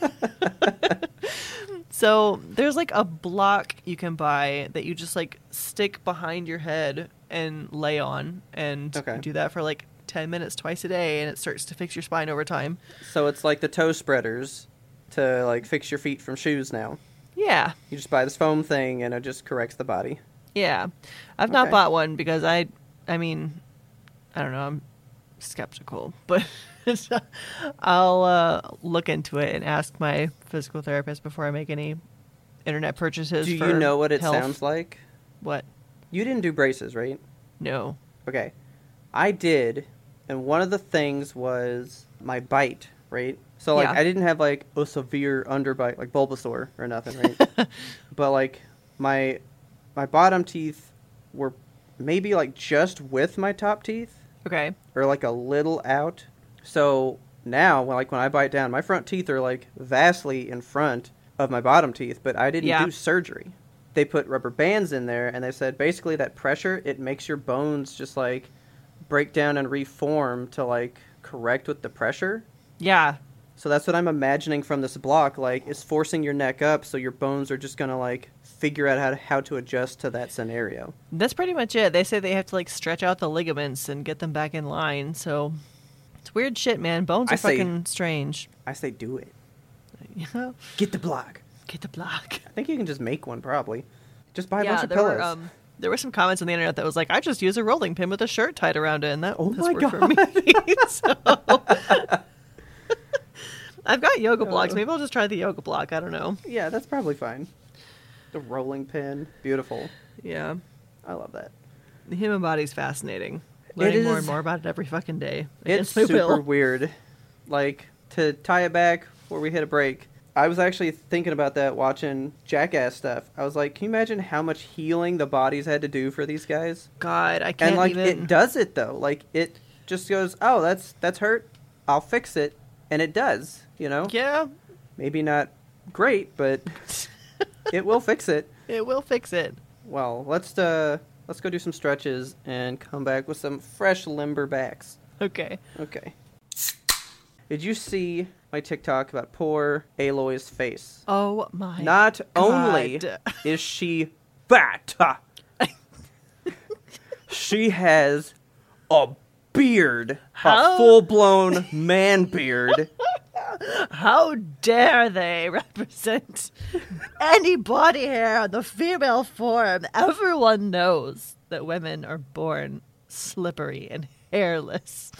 B: so there's like a block you can buy that you just like stick behind your head and lay on, and
A: Okay.
B: do that for like 10 minutes twice a day, and it starts to fix your spine over time.
A: So it's like the toe spreaders to like fix your feet from shoes now.
B: Yeah,
A: You just buy this foam thing and it just corrects the body.
B: yeah. I've not
A: Okay.
B: bought one because I, I mean, I don't know. I'm skeptical, but I'll uh, look into it and ask my physical therapist before I make any internet purchases.
A: Do you know what it
B: health.
A: sounds like?
B: What?
A: You didn't do braces, right?
B: No.
A: Okay. I did, and one of the things was my bite, right? So like
B: Yeah.
A: I didn't have like a severe underbite like Bulbasaur or nothing, right? but like my my bottom teeth were maybe like just with my top teeth
B: Okay.
A: or like a little out. So now, when- like when I bite down, my front teeth are like vastly in front of my bottom teeth, but I didn't
B: Yeah.
A: do surgery. They put rubber bands in there, and they said basically that pressure it makes your bones just like break down and reform to like correct with the pressure.
B: Yeah.
A: So that's what I'm imagining from this block. Like, is forcing your neck up, so your bones are just gonna like figure out how to, how to adjust to that scenario.
B: That's pretty much it. They say they have to like stretch out the ligaments and get them back in line. So it's weird shit, man. Bones
A: I
B: are
A: say-
B: fucking strange.
A: I say do it.
B: Yeah.
A: Get the block.
B: Get the block.
A: I think you can just make one probably. Just buy a
B: yeah,
A: bunch of
B: there
A: pillows.
B: were um, there were some comments on the internet that was like, I just use a rolling pin with a shirt tied around it, and that
A: Oh my
B: worked for me. so I've got yoga blocks.
A: Oh.
B: Maybe I'll just try the yoga block. I don't know.
A: Yeah, that's probably fine. The rolling pin, beautiful.
B: Yeah,
A: I love that.
B: the human body's fascinating. Learning more and more about it every fucking day.
A: It's super
B: will.
A: weird. Like to tie it back before we hit a break. I was actually thinking about that watching Jackass stuff. I was like, can you imagine how much healing the bodies had to do for these guys?
B: God, I can't
A: and like
B: even.
A: it does it though. Like it just goes, "Oh, that's that's hurt. I'll fix it." And it does, you know?
B: Yeah,
A: Maybe not great, but it will fix it.
B: it will fix it.
A: Well, let's uh let's go do some stretches and come back with some fresh limber backs.
B: Okay.
A: Okay. Did you see my TikTok about poor Aloy's face?
B: Oh my.
A: Not only is she fat, she has a beard, a full blown man beard.
B: How dare they represent any body hair on the female form? Everyone knows that women are born slippery and hairless.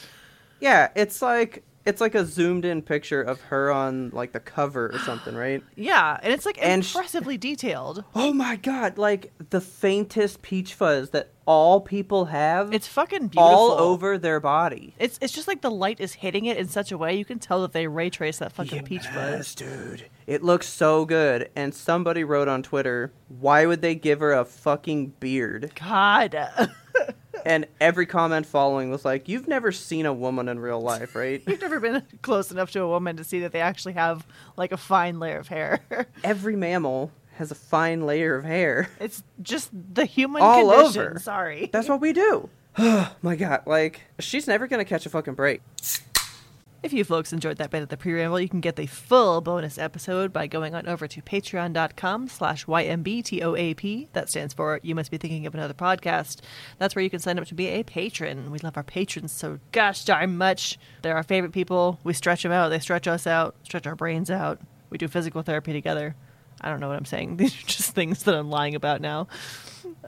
A: Yeah, it's like it's like a zoomed in picture of her on like the cover or something, right?
B: Yeah, and it's like
A: And
B: impressively detailed.
A: Oh my god, like the faintest peach fuzz that all people have
B: It's fucking beautiful.
A: all over their body.
B: It's it's just like the light is hitting it in such a way you can tell that they ray trace that fucking peach fuzz.
A: dude. It looks so good. And somebody wrote on Twitter, why would they give her a fucking beard?
B: God.
A: And every comment following was like, you've never seen a woman in real life, right?
B: You've never been close enough to a woman to see that they actually have like a fine layer of hair.
A: every mammal has a fine layer of hair.
B: It's just the human
A: All
B: condition.
A: over.
B: Sorry.
A: That's what we do. Oh my god, like, she's never gonna catch a fucking break.
B: If you folks enjoyed that bit of the preamble, you can get the full bonus episode by going on over to patreon.com slash YMBTOAP. That stands for You Must Be Thinking of Another Podcast. That's where you can sign up to be a patron. We love our patrons so gosh darn much. They're our favorite people. We stretch them out. They stretch us out, stretch our brains out. We do physical therapy together. I don't know what I'm saying. These are just things that I'm lying about now.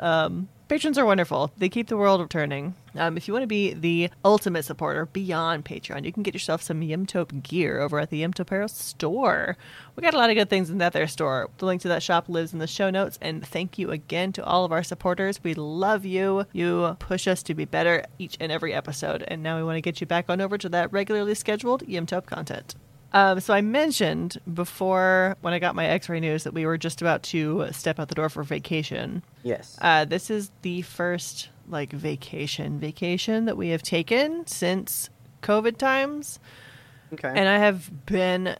B: Um, patrons are wonderful. They keep the world turning. Um, if you want to be the ultimate supporter beyond Patreon, you can get yourself some Yimtope gear over at the Yimtope Apparel store. We got a lot of good things in that there store. The link to that shop lives in the show notes. And thank you again to all of our supporters. We love you. You push us to be better each and every episode. And now we want to get you back on over to that regularly scheduled Yimtope content. Um, so I mentioned before when I got my X-ray news that we were just about to step out the door for vacation.
A: Yes.
B: Uh, this is the first like vacation vacation that we have taken since COVID times,
A: okay.
B: and I have been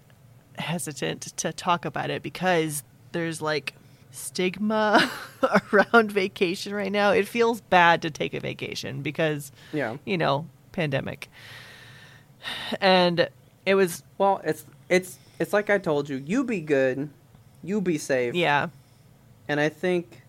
B: hesitant to talk about it because there's like stigma around vacation right now. It feels bad to take a vacation because
A: yeah.
B: you know pandemic, and it was
A: Well, it's it's it's like I told you. You be good. You be safe.
B: yeah.
A: And I think,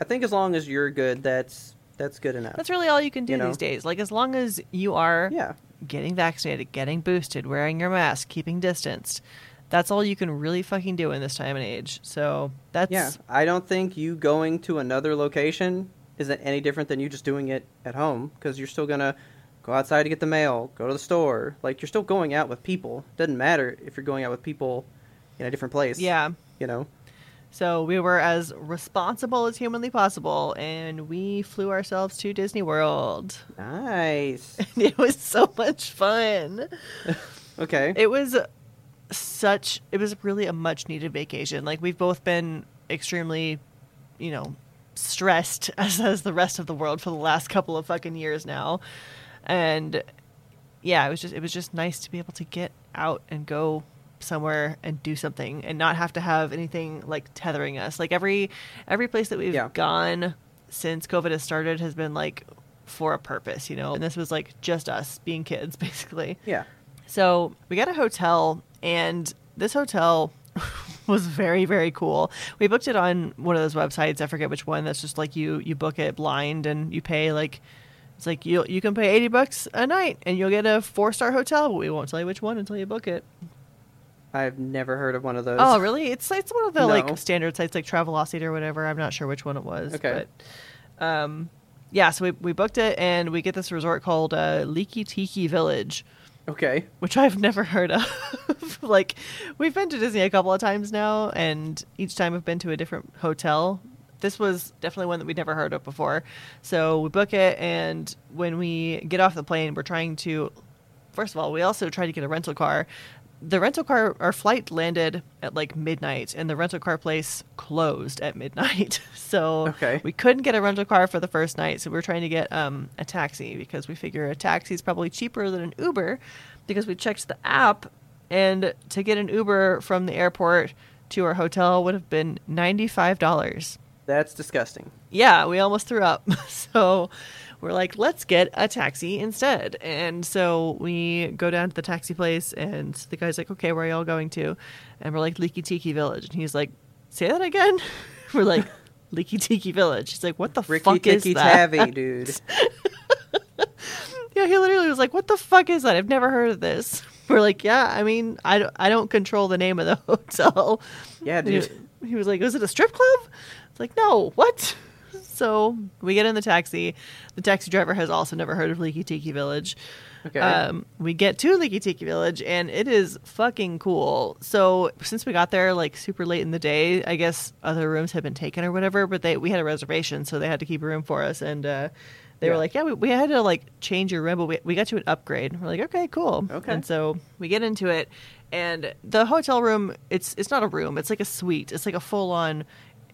A: I think as long as you're good, that's that's good enough.
B: That's really all you can do
A: You know?
B: these days. Like as long as you are
A: yeah.
B: getting vaccinated, getting boosted, wearing your mask, keeping distanced. That's all you can really fucking do in this time and age. So that's
A: Yeah. I don't think you going to another location isn't any different than you just doing it at home because you're still gonna go outside to get the mail, go to the store. Like you're still going out with people. Doesn't matter if you're going out with people in a different place.
B: yeah.
A: You know.
B: So we were as responsible as humanly possible, and we flew ourselves to Disney World.
A: Nice.
B: And it was so much fun.
A: Okay.
B: It was such. It was really a much needed vacation. Like we've both been extremely, you know, stressed as as the rest of the world for the last couple of fucking years now. And yeah, it was just it was just nice to be able to get out and go somewhere and do something and not have to have anything like tethering us. Like every every place that we've
A: Yeah.
B: gone since COVID has started has been like for a purpose, you know. And this was like just us being kids basically.
A: Yeah.
B: So we got a hotel, and this hotel was very, very cool. We booked it on one of those websites. I forget which one. That's just like you you book it blind, and you pay like it's like you you can pay eighty bucks a night, and you'll get a four star hotel. But we won't tell you which one until you book it.
A: I've never heard of one of those.
B: Oh, really? It's it's one of the
A: No.
B: like standard sites, like Travelocity or whatever. I'm not sure which one it was.
A: Okay.
B: But, um, yeah. So we we booked it, and we get this resort called uh, Liki Tiki Village
A: Okay.
B: which I've never heard of. like, we've been to Disney a couple of times now, and each time we've been to a different hotel. This was definitely one that we'd never heard of before. So we book it, and when we get off the plane, we're trying to. First of all, we also tried to get a rental car. The rental car, our flight landed at like midnight, and the rental car place closed at midnight. So
A: Okay.
B: we couldn't get a rental car for the first night, so we are trying to get um, a taxi because we figure a taxi is probably cheaper than an Uber because we checked the app and to get an Uber from the airport to our hotel would have been $95.
A: That's disgusting.
B: Yeah, we almost threw up. so we're like, let's get a taxi instead. And so we go down to the taxi place, and the guy's like, okay, where are y'all going to? And we're like, Liki Tiki Village. And he's like, say that again? we're like, Liki Tiki Village. He's like, what the
A: Ricky
B: fuck is that?
A: Tavi, dude.
B: Yeah, he literally was like, "What the fuck is that? I've never heard of this." We're like, "Yeah, I mean, I don't, I don't control the name of the hotel."
A: Yeah,
B: He-
A: dude.
B: He was like, "Was it a strip club?" It's like, "No, what?" So we get in the taxi. The taxi driver has also never heard of Liki Tiki Village.
A: Okay.
B: Um, we get to Liki Tiki Village, and it is fucking cool. So since we got there like super late in the day, I guess other rooms had been taken or whatever. But they we had a reservation, so they had to keep a room for us. And uh, they
A: Yeah.
B: were like, "Yeah, we, we had to like change your room, but we we got you an upgrade." We're like, "Okay, cool."
A: Okay.
B: And so we get into it, and the hotel room it's it's not a room; it's like a suite. It's like a full on.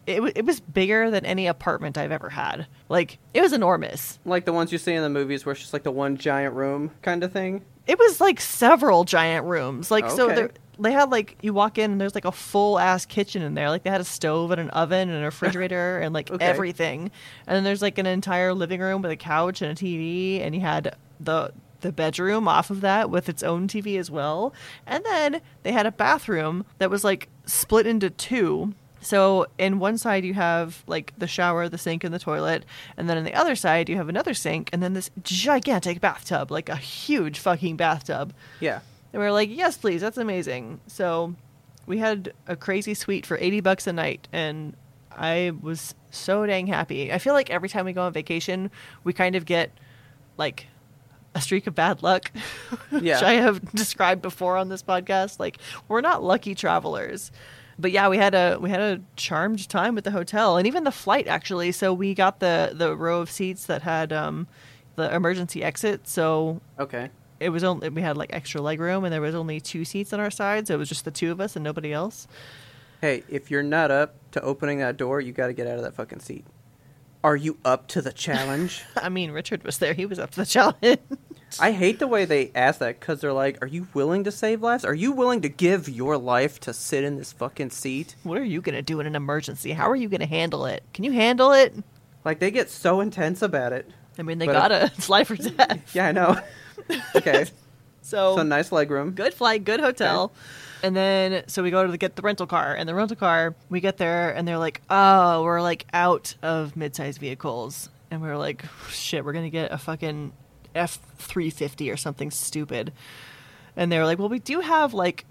B: It, wa- it was bigger than any apartment I've ever had. Like it was enormous.
A: like the ones you see in the movies where it's just like the one giant room kind of thing.
B: It was like several giant rooms. Like so there they had like you walk in and there's like a full ass kitchen in there. Like they had a stove and an oven and a refrigerator and like
A: Okay.
B: everything. And then there's like an entire living room with a couch and a TV and you had the the bedroom off of that with its own TV as well. And then they had a bathroom that was like split into two. So in one side you have like the shower, the sink, and the toilet, and then on the other side you have another sink, and then this gigantic bathtub, like a huge fucking bathtub.
A: Yeah.
B: And we were like, yes, please, that's amazing. So we had a crazy suite for 80 bucks a night, and I was so dang happy. I feel like every time we go on vacation, we kind of get like a streak of bad luck, which I have described before on this podcast. Like we're not lucky travelers. But yeah, we had a we had a charmed time with the hotel and even the flight actually. So we got the the row of seats that had um the emergency exit. So
A: Okay.
B: it was only we had like extra leg room and there was only two seats on our side so it was just the two of us and nobody else
A: Hey, if you're not up to opening that door, you got to get out of that fucking seat. Are you up to the challenge?
B: i mean richard was there he was up to the challenge
A: I hate the way they ask that because they're like, "Are you willing to save lives? Are you willing to give your life to sit in this fucking seat?"
B: what are you gonna do in an emergency? How are you gonna handle it? Can you handle it?
A: Like they get so intense about it.
B: i mean they
A: But-
B: gotta. it's life or death.
A: Yeah, I know. okay,
B: so,
A: so nice leg room.
B: good flight good hotel. And then so we go to get the rental car. And the rental car we get there and they're like oh we're like out of mid-sized vehicles. And we're like shit we're gonna get a fucking f350 or something stupid and they were like well we do have like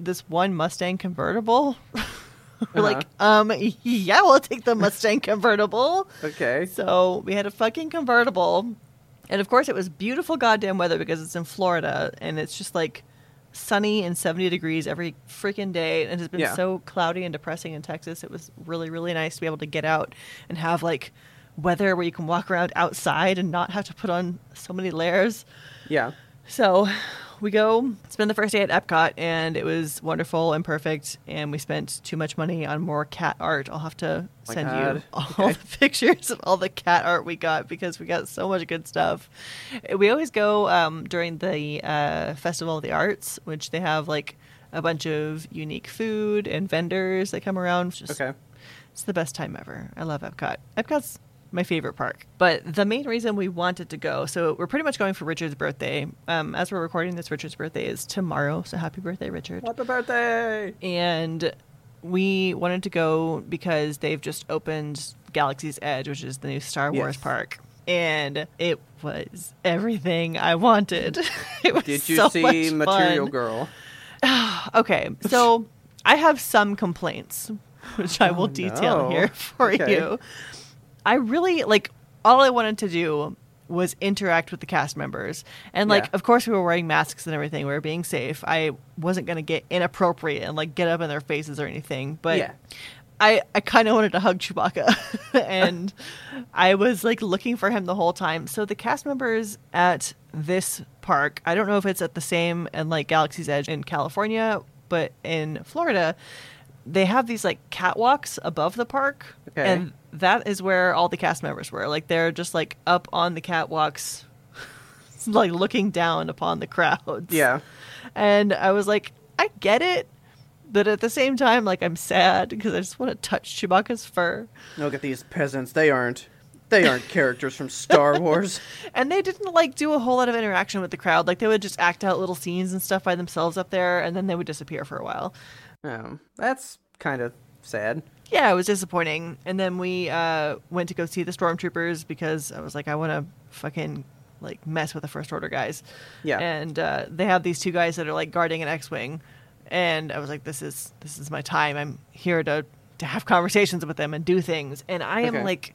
B: this one mustang convertible we're like um yeah we'll take the mustang convertible
A: Okay.
B: so we had a fucking convertible. And of course, it was beautiful goddamn weather because it's in Florida and it's just like sunny and 70 degrees every freaking day. And it's been
A: Yeah.
B: so cloudy and depressing in Texas. It was really, really nice to be able to get out and have like weather where you can walk around outside and not have to put on so many layers.
A: Yeah.
B: So we go spend the first day at Epcot, and it was wonderful and perfect. And we spent too much money on more cat art. I'll have to
A: My
B: send
A: God.
B: you all
A: Okay.
B: the pictures of all the cat art we got because we got so much good stuff. We always go um, during the uh, Festival of the Arts, which they have like a bunch of unique food and vendors that come around. It's Just,
A: Okay.
B: it's the best time ever. I love Epcot. Epcot's my favorite park. But the main reason we wanted to go, so we're pretty much going for Richard's birthday. Um, as we're recording this, Richard's birthday is tomorrow. So happy birthday, Richard.
A: Happy birthday!
B: And we wanted to go because they've just opened Galaxy's Edge, which is the new Star Wars
A: Yes.
B: park. And it was everything I wanted. it was
A: Did you
B: so
A: see Material
B: fun.
A: Girl?
B: Okay, so I have some complaints, which I will
A: Oh,
B: detail
A: no.
B: here for
A: Okay.
B: you. I really like all I wanted to do was interact with the cast members. And like
A: Yeah.
B: of course we were wearing masks and everything, we were being safe. I wasn't gonna get inappropriate and like get up in their faces or anything. But
A: Yeah.
B: I, I kind of wanted to hug Chewbacca, and I was like looking for him the whole time. So the cast members at this park, I don't know if it's at the same and like Galaxy's Edge in California, but in Florida, they have these like catwalks above the park,
A: Okay.
B: and that is where all the cast members were. Like they're just like up on the catwalks, like looking down upon the crowds.
A: Yeah.
B: And I was like, I get it, but at the same time, like I'm sad because I just want to touch Chewbacca's fur.
A: Look at these peasants. They aren't. They aren't characters from Star Wars.
B: And they didn't like do a whole lot of interaction with the crowd. Like they would just act out little scenes and stuff by themselves up there, and then they would disappear for a while.
A: Oh, that's kind of sad.
B: Yeah, it was disappointing. And then we uh, went to go see the stormtroopers because I was like, I want to fucking like mess with the first order guys.
A: Yeah.
B: And uh, they have these two guys that are like guarding an X-wing, and I was like, this is this is my time. I'm here to to have conversations with them and do things. And I am
A: Okay.
B: like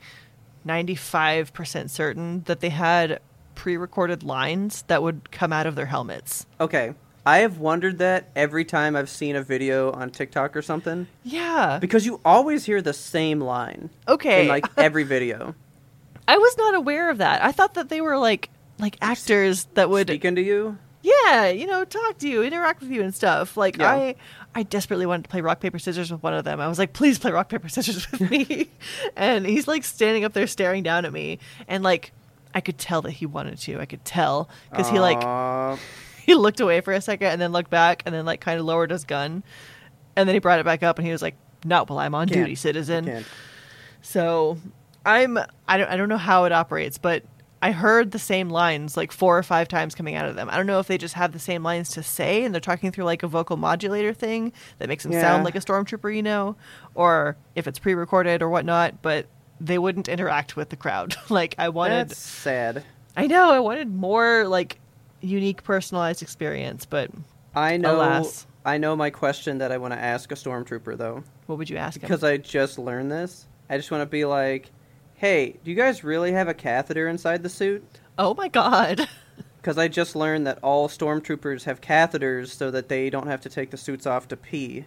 B: ninety five percent certain that they had pre-recorded lines that would come out of their helmets.
A: Okay. I have wondered that every time I've seen a video on TikTok or something
B: Yeah.
A: because you always hear the same line
B: Okay.
A: in like every video.
B: I was not aware of that. I thought that they were like like actors that would
A: speak into you,
B: yeah, you know, talk to you, interact with you and stuff. Like
A: Yeah.
B: I I desperately wanted to play rock paper scissors with one of them. I was like, "Please play rock paper scissors with me." and he's like standing up there staring down at me and like I could tell that he wanted to. I could tell cuz he like he looked away for a second and then looked back and then like kind of lowered his gun. And then he brought it back up and he was like, "Not while I'm on
A: Can't.
B: duty, citizen." So I'm I don't I don't know how it operates, but I heard the same lines like four or five times coming out of them. I don't know if they just have the same lines to say and they're talking through like a vocal modulator thing that makes them
A: Yeah.
B: sound like a stormtrooper, you know, or if it's pre-recorded or whatnot. But they wouldn't interact with the crowd. like I wanted,
A: That's sad.
B: I know I wanted more like unique, personalized experience. But
A: I know.
B: Alas.
A: I know my question that I want to ask a stormtrooper though,
B: what would you ask him?
A: because I just learned this. I just want to be like, "Hey, do you guys really have a catheter inside the suit?"
B: oh my god.
A: Because I just learned that all stormtroopers have catheters so that they don't have to take the suits off to pee.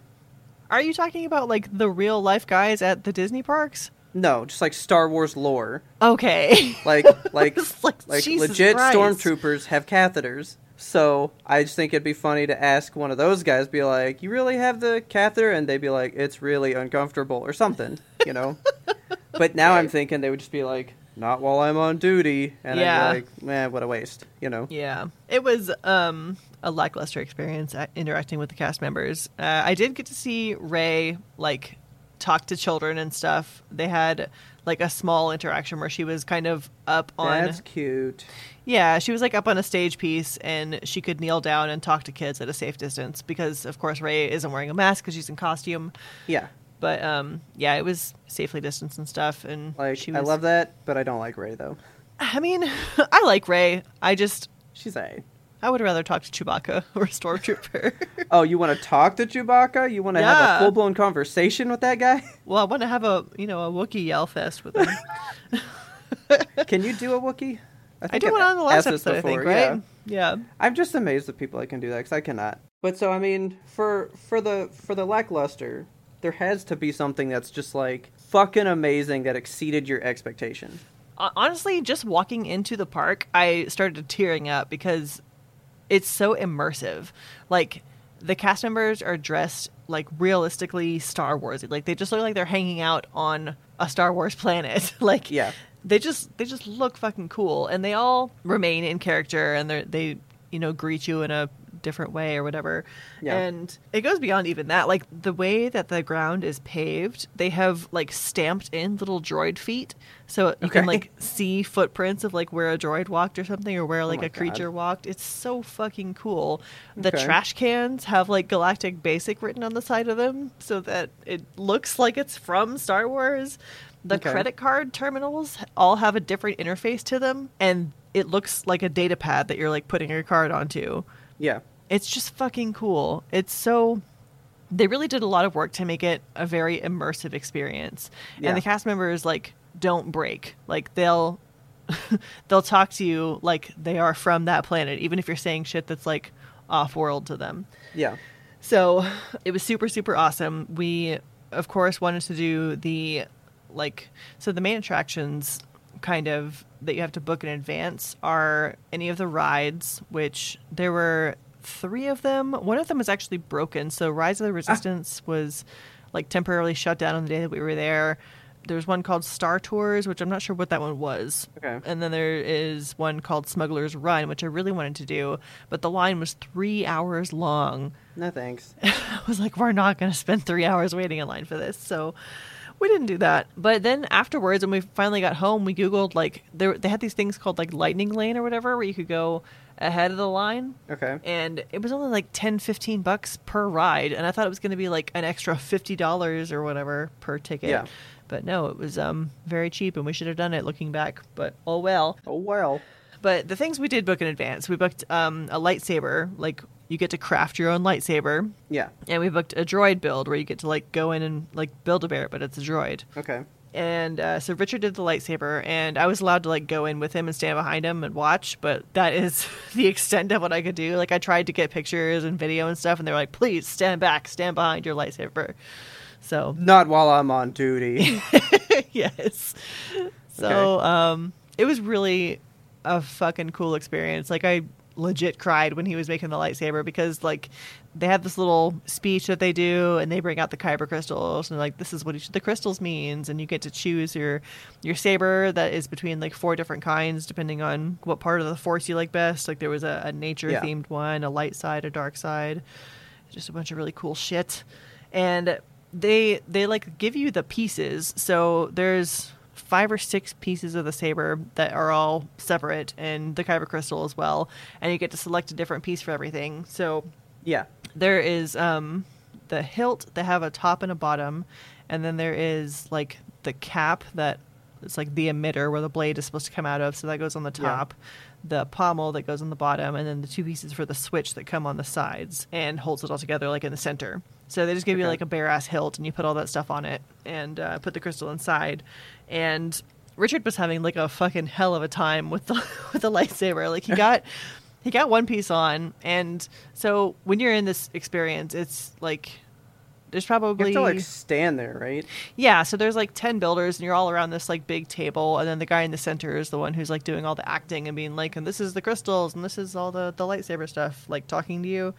B: Are you talking about like the real life guys at the Disney parks?
A: No, just like Star Wars lore.
B: Okay.
A: Like, like,
B: like,
A: like legit
B: Christ.
A: stormtroopers have catheters. So I just think it'd be funny to ask one of those guys, be like, "You really have the catheter?" And they'd be like, "It's really uncomfortable" or something, you know. but now I'm thinking they would just be like, "Not while I'm on duty," and
B: Yeah.
A: I'd be like, "Man, what a waste," you know.
B: Yeah, it was um, a lackluster experience uh, interacting with the cast members. Uh, I did get to see Rey like talk to children and stuff. They had like a small interaction where she was kind of up on
A: That's cute.
B: yeah she was like up on a stage piece and she could kneel down and talk to kids at a safe distance because of course Rey isn't wearing a mask because she's in costume.
A: Yeah,
B: But um, yeah, it was safely distanced and stuff. And
A: like
B: she
A: I love that, but I don't like Rey though.
B: I mean, I like Rey. I just
A: She's a.
B: I would rather talk to Chewbacca or a stormtrooper.
A: Oh, you want to talk to Chewbacca? You want to have a full blown conversation with that guy?
B: well, I want to have a you know a Wookiee yell fest with him.
A: Can you do a Wookiee?
B: I
A: think
B: did one on the last episode, I think,
A: before,
B: right?
A: yeah.
B: Yeah.
A: I'm just amazed that people that can do that because I cannot. But so I mean, for for the for the lackluster, there has to be something that's just like fucking amazing that exceeded your expectation.
B: Honestly, just walking into the park, I started tearing up because it's so immersive. Like the cast members are dressed like realistically Star Wars. Like they just look like they're hanging out on a Star Wars planet. like
A: Yeah.
B: they just they just look fucking cool, and they all remain in character, and they they you know greet you in a different way or whatever.
A: Yeah.
B: And it goes beyond even that. Like the way that the ground is paved, they have like stamped in little droid feet, so you can like see footprints of like where a droid walked or something, or where oh like
A: Oh
B: a creature
A: God.
B: walked. It's so fucking cool. The
A: Okay.
B: trash cans have like Galactic Basic written on the side of them, so that it looks like it's from Star Wars. The
A: Okay.
B: credit card terminals all have a different interface to them, and it looks like a data pad that you're like putting your card onto.
A: Yeah.
B: It's just fucking cool. It's so. They really did a lot of work to make it a very immersive experience,
A: Yeah.
B: and the cast members like don't break. Like they'll they'll talk to you like they are from that planet, even if you're saying shit that's like off world to them.
A: Yeah.
B: So it was super, super awesome. We, of course, wanted to do the like, so the main attractions kind of that you have to book in advance are any of the rides, which there were three of them. One of them was actually broken. So Rise of the ah. Resistance was like temporarily shut down on the day that we were there. There's one called Star Tours, which I'm not sure what that one was.
A: Okay.
B: And then there is one called Smuggler's Run, which I really wanted to do, but the line was three hours long.
A: No thanks.
B: I was like, we're not going to spend three hours waiting in line for this. So we didn't do that. But then afterwards, when we finally got home, we Googled, like, there, they had these things called, like, Lightning Lane or whatever, where you could go ahead of the line.
A: Okay.
B: And it was only like 10, 15 bucks per ride. And I thought it was going to be like an extra $50 or whatever per ticket.
A: Yeah.
B: But no, it was um very cheap and we should have done it looking back. But oh well.
A: Oh well.
B: But the things we did book in advance, we booked um, a lightsaber, like you get to craft your own lightsaber,
A: Yeah.
B: and we booked a droid build where you get to like go in and like build a bear, but it's a droid.
A: Okay.
B: And uh, so Richard did the lightsaber, and I was allowed to like go in with him and stand behind him and watch, but that is the extent of what I could do. Like I tried to get pictures and video and stuff, and they were like, "Please stand back, stand behind your lightsaber." So
A: Not while I'm on duty.
B: yes. So um, it was really a fucking cool experience. Like I legit cried when he was making the lightsaber because like they have this little speech that they do and they bring out the kyber crystals and like this is what each of the crystals means and you get to choose your your saber that is between like four different kinds depending on what part of the force you like best. Like there was a, a nature
A: Yeah.
B: themed one a light side a dark side just a bunch of really cool shit. And they they like give you the pieces. So there's five or six pieces of the saber that are all separate and the kyber crystal as well and you get to select a different piece for everything. So
A: yeah.
B: there is um the hilt that have a top and a bottom and then there is like the cap that it's like the emitter where the blade is supposed to come out of so that goes on the
A: Yeah.
B: top. The pommel that goes on the bottom and then the two pieces for the switch that come on the sides and holds it all together like in the center. So they just give you like a bare ass hilt and you put all that stuff on it and uh, put the crystal inside and richard was having like a fucking hell of a time with the with the lightsaber like he got he got one piece on and so when you're in this experience it's like there's
A: You
B: probably
A: have to like stand there, right?
B: yeah so there's like 10 builders and you're all around this like big table and then the guy in the center is the one who's like doing all the acting and being like and this is the crystals and this is all the the lightsaber stuff like talking to you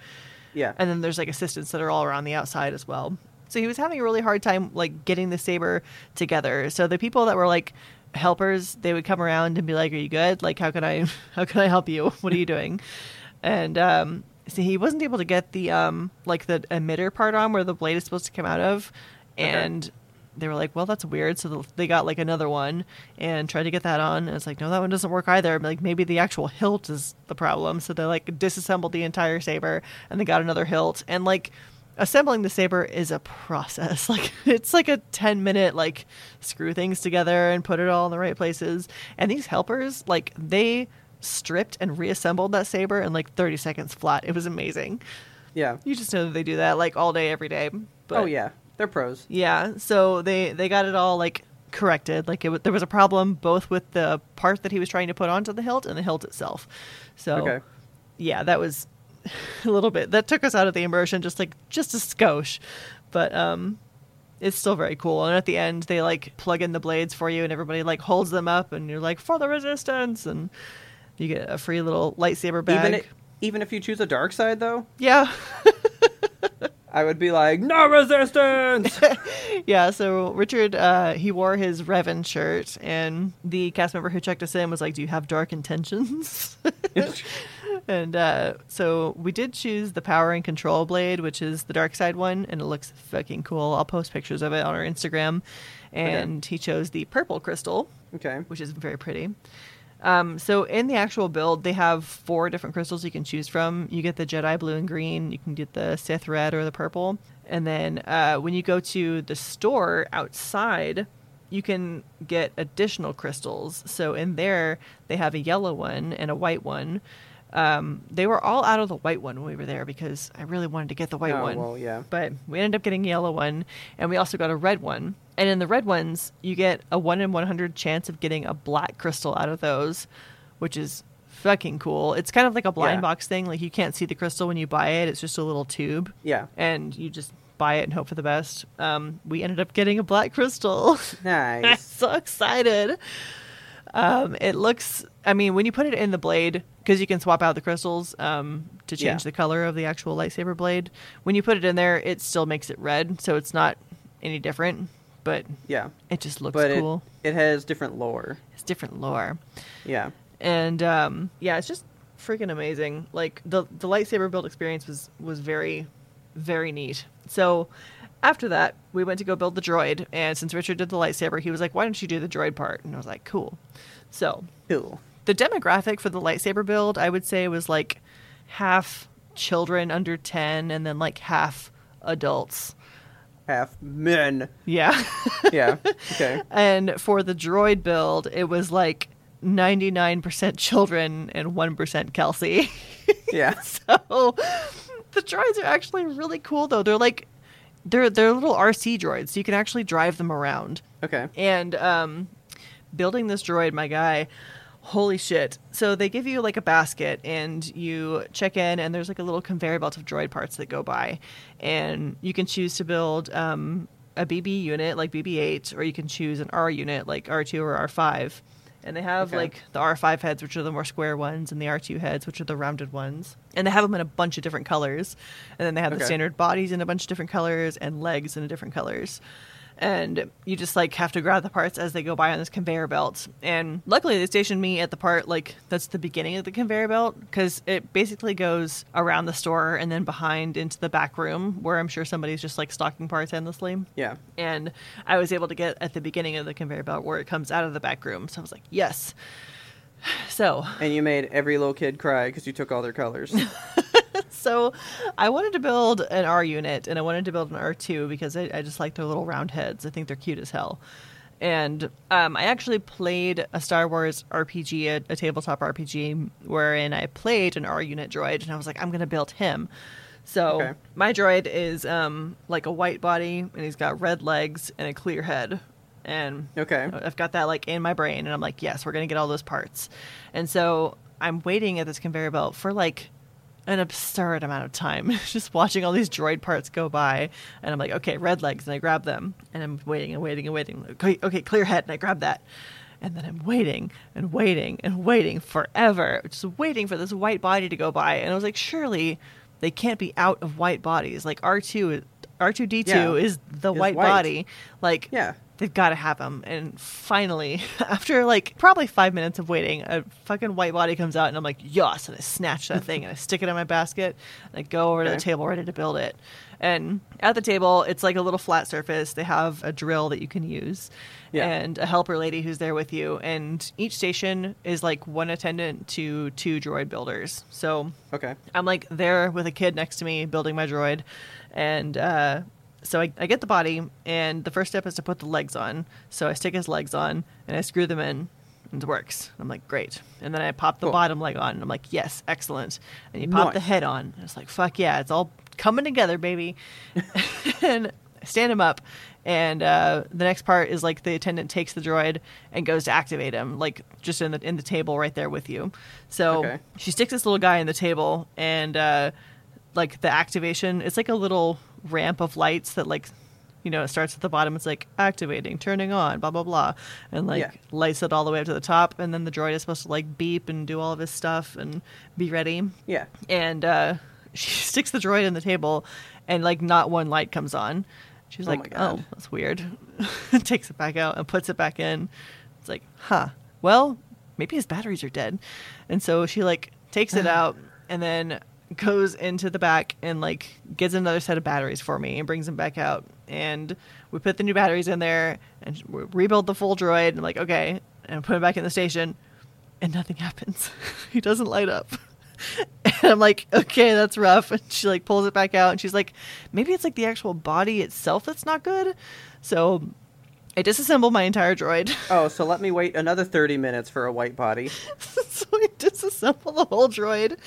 A: Yeah.
B: and then there's like assistants that are all around the outside as well. So he was having a really hard time like getting the saber together. So the people that were like helpers, they would come around and be like, "Are you good? Like, how can I, how can I help you? What are you doing?" And um, so he wasn't able to get the um, like the emitter part on where the blade is supposed to come out of,
A: Okay.
B: and they were like, "Well, that's weird." So they got like another one and tried to get that on, and it's like, "No, that one doesn't work either." But, Like maybe the actual hilt is the problem. So they like disassembled the entire saber and they got another hilt, and like assembling the saber is a process. Like it's like a ten minute like screw things together and put it all in the right places. And these helpers, like they stripped and reassembled that saber in like 30 seconds flat. It was amazing.
A: Yeah.
B: You just know that they do that like all day, every day. But
A: oh yeah. They're pros.
B: yeah, so they they got it all like corrected. Like it, there was a problem both with the part that he was trying to put onto the hilt and the hilt itself. So
A: Okay.
B: yeah, that was a little bit that took us out of the immersion just like just a skosh, but um, it's still very cool. And at the end, they like plug in the blades for you, and everybody like holds them up, and you're like for the resistance, and you get a free little lightsaber bag.
A: Even it, Even if you choose a dark side, though,
B: Yeah.
A: I would be like, no resistance.
B: yeah, so Richard, uh, he wore his Revan shirt, and the cast member who checked us in was like, Do you have dark intentions? and uh, so we did choose the Power and Control Blade, which is the dark side one, and it looks fucking cool. I'll post pictures of it on our Instagram. And he chose the purple crystal,
A: okay.
B: which is very pretty. Um, so in the actual build, they have four different crystals you can choose from. You get the Jedi blue and green. You can get the Sith red or the purple. And then uh, when you go to the store outside, you can get additional crystals. So in there, they have a yellow one and a white one. Um, they were all out of the white one when we were there because I really wanted to get the white
A: Oh,
B: one.
A: well, yeah.
B: But we ended up getting a yellow one, and we also got a red one. And in the red ones, you get a 1 in 100 chance of getting a black crystal out of those, which is fucking cool. It's kind of like a blind
A: Yeah.
B: box thing. Like, you can't see the crystal when you buy it, it's just a little tube.
A: Yeah.
B: And you just buy it and hope for the best. Um, we ended up getting a black crystal.
A: Nice.
B: so excited. Um, it looks. I mean, when you put it in the blade, because you can swap out the crystals um, to change
A: Yeah.
B: the color of the actual lightsaber blade. When you put it in there, it still makes it red, so it's not any different. But
A: yeah.
B: it just looks
A: But
B: cool.
A: it, it has different lore.
B: it's different lore,
A: Yeah.
B: and um, yeah, it's just freaking amazing. Like the the lightsaber build experience was was very, very neat. So. After that, we went to go build the droid, and since Richard did the lightsaber, he was like, "Why don't you do the droid part?" And I was like, "Cool." So
A: Cool.
B: The demographic for the lightsaber build, I would say, was like half children under 10 and then like half adults.
A: Half men.
B: Yeah.
A: Yeah. Okay.
B: and for the droid build, it was like 99% children and 1% Kelsey.
A: Yeah.
B: so the droids are actually really cool though. They're like they're they're little RC droids, so you can actually drive them around.
A: Okay.
B: And um, building this droid, my guy, holy shit. So they give you like a basket and you check in, and there's like a little conveyor belt of droid parts that go by. And you can choose to build um, a BB unit like BB 8, or you can choose an R unit like R2 or R5. And they have
A: Okay.
B: like the R5 heads, which are the more square ones, and the R2 heads, which are the rounded ones. And they have them in a bunch of different colors. And then they have the standard bodies in a bunch of different colors and legs in a different colors and you just like have to grab the parts as they go by on this conveyor belt and luckily they stationed me at the part like that's the beginning of the conveyor belt because it basically goes around the store and then behind into the back room where i'm sure somebody's just like stocking parts endlessly
A: Yeah.
B: and i was able to get at the beginning of the conveyor belt where it comes out of the back room so i was like yes so
A: And you made every little kid cry because you took all their colors.
B: so I wanted to build an R unit and I wanted to build an R2 because I, I just like their little round heads. I think they're cute as hell. And um, I actually played a Star Wars RPG, a, a tabletop RPG, wherein I played an R unit droid, and I was like, I'm going to build him. So
A: Okay.
B: my droid is um, like a white body, and he's got red legs and a clear head. And
A: Okay.
B: I've got that like in my brain, and I'm like, yes, we're gonna get all those parts. And so I'm waiting at this conveyor belt for like an absurd amount of time, just watching all these droid parts go by. And I'm like, okay, red legs, and I grab them, and I'm waiting and waiting and waiting. Okay, okay, clear head, and I grab that. And then I'm waiting and waiting and waiting forever, just waiting for this white body to go by. And I was like, surely they can't be out of white bodies. Like R2, R2D2
A: Yeah.
B: is the
A: Is
B: white,
A: white.
B: body. Like,
A: Yeah.
B: They've got to have him. And finally, after like probably five minutes of waiting, a fucking white body comes out, and I'm like, yes. And I snatch that thing and I stick it in my basket, and I go over to the table ready to build it. And at the table, it's like a little flat surface. They have a drill that you can use,
A: Yeah.
B: and a helper lady who's there with you. And each station is like one attendant to two droid builders. So
A: Okay.
B: I'm like there with a kid next to me building my droid, and uh, so I, I get the body, and the first step is to put the legs on. So I stick his legs on, and I screw them in, and it works. I'm like, great. And then I pop the
A: Cool.
B: bottom leg on, and I'm like, yes, excellent. And you pop
A: Nice.
B: the head on, and it's like, fuck yeah, it's all coming together, baby. and I stand him up, and uh, the next part is like the attendant takes the droid and goes to activate him, like just in the in the table right there with you. So
A: Okay.
B: she sticks this little guy in the table, and uh, like the activation, it's like a little ramp of lights that like you know, it starts at the bottom. It's like activating, turning on, blah blah blah, and like
A: Yeah.
B: lights it all the way up to the top. And then the droid is supposed to like beep and do all of his stuff and be ready.
A: Yeah.
B: And uh, she sticks the droid in the table, and like not one light comes on. She's
A: Oh
B: like. "Oh, that's weird." Takes it back out and puts it back in. It's like, huh? Well, maybe his batteries are dead. And so she like takes it out and then goes into the back and like gets another set of batteries for me and brings them back out. And we put the new batteries in there and rebuild the full droid. And like, okay, and put it back in the station, and nothing happens. he doesn't light up. And I'm like, okay, that's rough. And she like pulls it back out and she's like, maybe it's like the actual body itself that's not good. So I disassemble my entire droid.
A: Oh, so let me wait another 30 minutes for a white body.
B: so I disassemble the whole droid.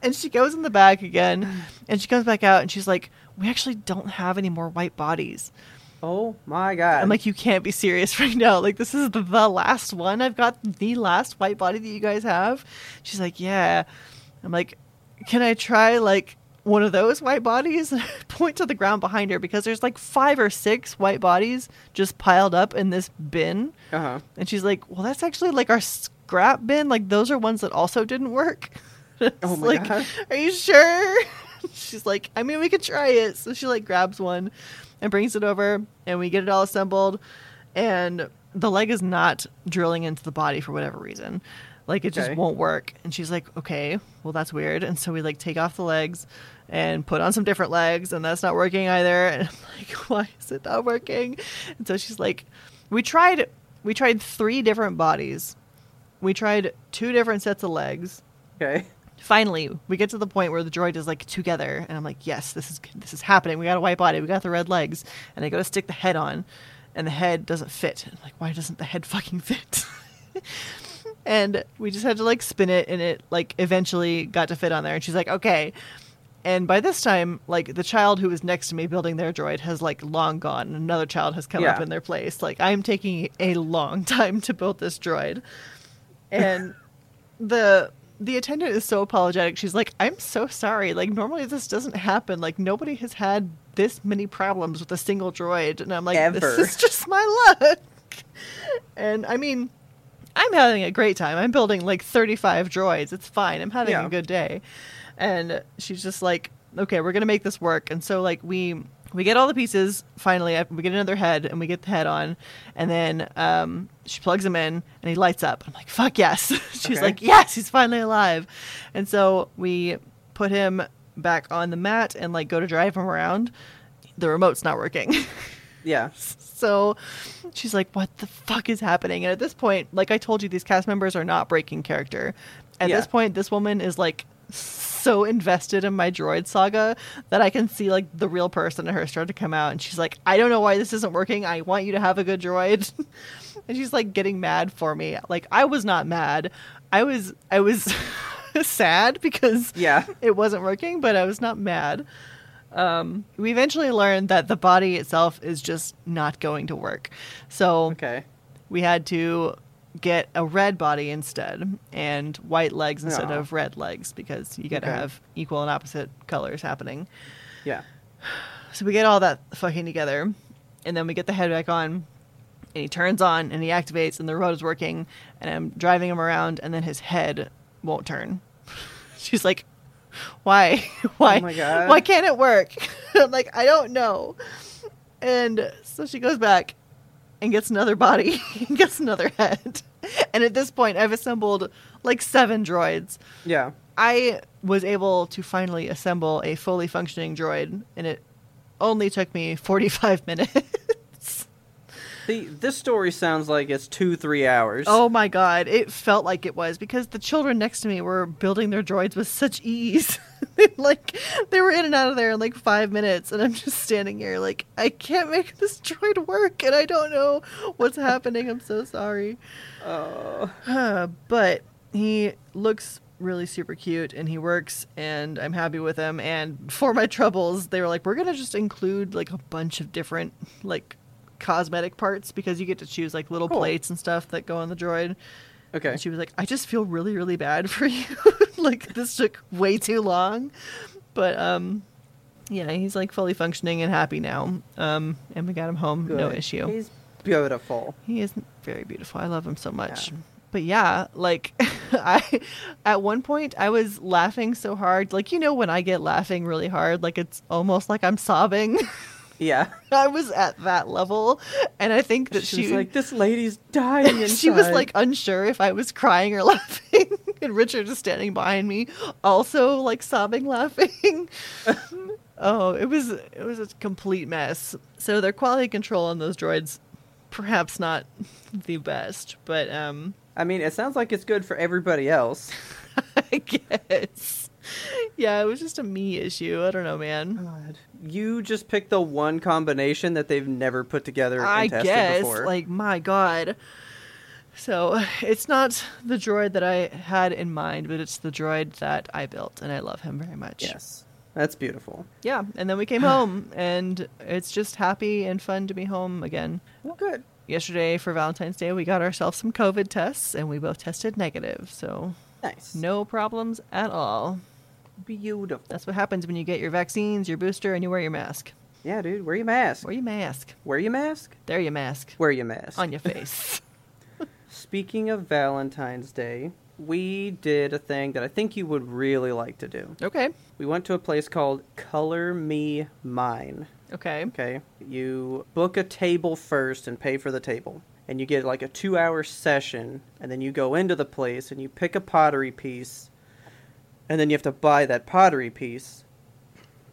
B: And she goes in the back again and she comes back out and she's like, we actually don't have any more white bodies.
A: Oh my god.
B: I'm like, you can't be serious right now. Like, this is the, the last one. I've got the last white body that you guys have. She's like, yeah. I'm like, can I try like one of those white bodies? Point to the ground behind her because there's like five or six white bodies just piled up in this bin.
A: Uh huh.
B: And she's like, well, that's actually like our scrap bin. Like, those are ones that also didn't work.
A: Oh my
B: like,
A: God.
B: are you sure? she's like, I mean, we could try it. So she like grabs one and brings it over, and we get it all assembled. And the leg is not drilling into the body for whatever reason. Like, it just won't work. And she's like, okay, well, that's weird. And so we like take off the legs and put on some different legs, and that's not working either. And I'm like, why is it not working? And so she's like, we tried, we tried three different bodies. We tried two different sets of legs
A: Okay.
B: finally we get to the point where the droid is like together and i'm like yes this is this is happening we got a white body we got the red legs and i go to stick the head on and the head doesn't fit I'm like why doesn't the head fucking fit and we just had to like spin it and it like eventually got to fit on there and she's like okay and by this time like the child who was next to me building their droid has like long gone and another child has come up in their place like i'm taking a long time to build this droid and the the attendant is so apologetic. She's like, "I'm so sorry. Like normally this doesn't happen. Like nobody has had this many problems with a single droid." And I'm like,
A: Ever.
B: "This is just my luck." And I mean, I'm having a great time. I'm building like 35 droids. It's fine. I'm having
A: Yeah.
B: a good day. And she's just like, "Okay, we're going to make this work." And so like we we get all the pieces finally. We get another head and we get the head on, and then um, she plugs him in and he lights up. I'm like, "Fuck yes!" She's
A: Okay.
B: like, "Yes, he's finally alive." And so we put him back on the mat and like go to drive him around. The remote's not working.
A: Yeah.
B: So she's like, "What the fuck is happening?" And at this point, like I told you, these cast members are not breaking character. At
A: Yeah.
B: this point, this woman is like so invested in my droid saga that I can see like the real person in her start to come out, and she's like, "I don't know why this isn't working. I want you to have a good droid." and she's like getting mad for me. Like I was not mad. I was I was sad because
A: Yeah.
B: it wasn't working, but I was not mad. Um, we eventually learned that the body itself is just not going to work. So
A: Okay.
B: we had to get a red body instead and white legs instead
A: Aw.
B: of red legs because you got to
A: Okay.
B: have equal and opposite colors happening.
A: Yeah.
B: So we get all that fucking together, and then we get the head back on, and he turns on and he activates, and the road is working, and I'm driving him around, and then his head won't turn. She's like, "Why? Why?
A: Oh.
B: Why can't it work?" I'm like, "I don't know." And so she goes back and gets another body, and gets another head, and at this point, I've assembled like seven droids.
A: Yeah.
B: I was able to finally assemble a fully functioning droid, and it only took me 45 minutes.
A: The this story sounds like it's two three hours.
B: oh my god, it felt like it was because the children next to me were building their droids with such ease. like, they were in and out of there in like five minutes, and I'm just standing here like, I can't make this droid work, and I don't know what's happening. I'm so sorry.
A: Oh.
B: Uh, but he looks really super cute and he works and I'm happy with him and for my troubles they were like we're going to just include like a bunch of different like cosmetic parts because you get to choose like little
A: Cool.
B: plates and stuff that go on the droid.
A: Okay.
B: And she was like I just feel really really bad for you. like this took way too long. But um Yeah, he's like fully functioning and happy now. Um, and we got him home, no issue.
A: He's beautiful.
B: He is very beautiful. I love him so much.
A: Yeah.
B: But yeah, like I at one point I was laughing so hard. Like you know when I get laughing really hard, like it's almost like I'm sobbing.
A: Yeah.
B: I was at that level and I think that
A: She,
B: she,
A: was like, this lady's dying inside.
B: she was like unsure if I was crying or laughing. and Richard is standing behind me also like sobbing laughing. oh, it was it was a complete mess. So their quality control on those droids perhaps not the best, but um
A: I mean, it sounds like it's good for everybody else.
B: I guess. Yeah, it was just a me issue. I don't know, man.
A: God. You just picked the one combination that they've never put together and
B: I guess.
A: before.
B: Like, my God. So, it's not the droid that I had in mind, but it's the droid that I built, and I love him very much.
A: yes. That's beautiful.
B: Yeah, and then we came home, and it's just happy and fun to be home again.
A: Well, good.
B: Yesterday, for Valentine's Day, we got ourselves some COVID tests, and we both tested negative, so
A: Nice.
B: no problems at all.
A: Beautiful.
B: That's what happens when you get your vaccines, your booster, and you wear your mask.
A: Yeah, dude. Wear your mask.
B: Wear your mask.
A: Wear your mask.
B: There, your mask
A: Wear your mask.
B: on your face.
A: Speaking of Valentine's Day, we did a thing that I think you would really like to do.
B: okay.
A: We went to a place called Color Me Mine.
B: Okay.
A: Okay. You book a table first and pay for the table. And you get like a two hour session. And then you go into the place and you pick a pottery piece. And then you have to buy that pottery piece.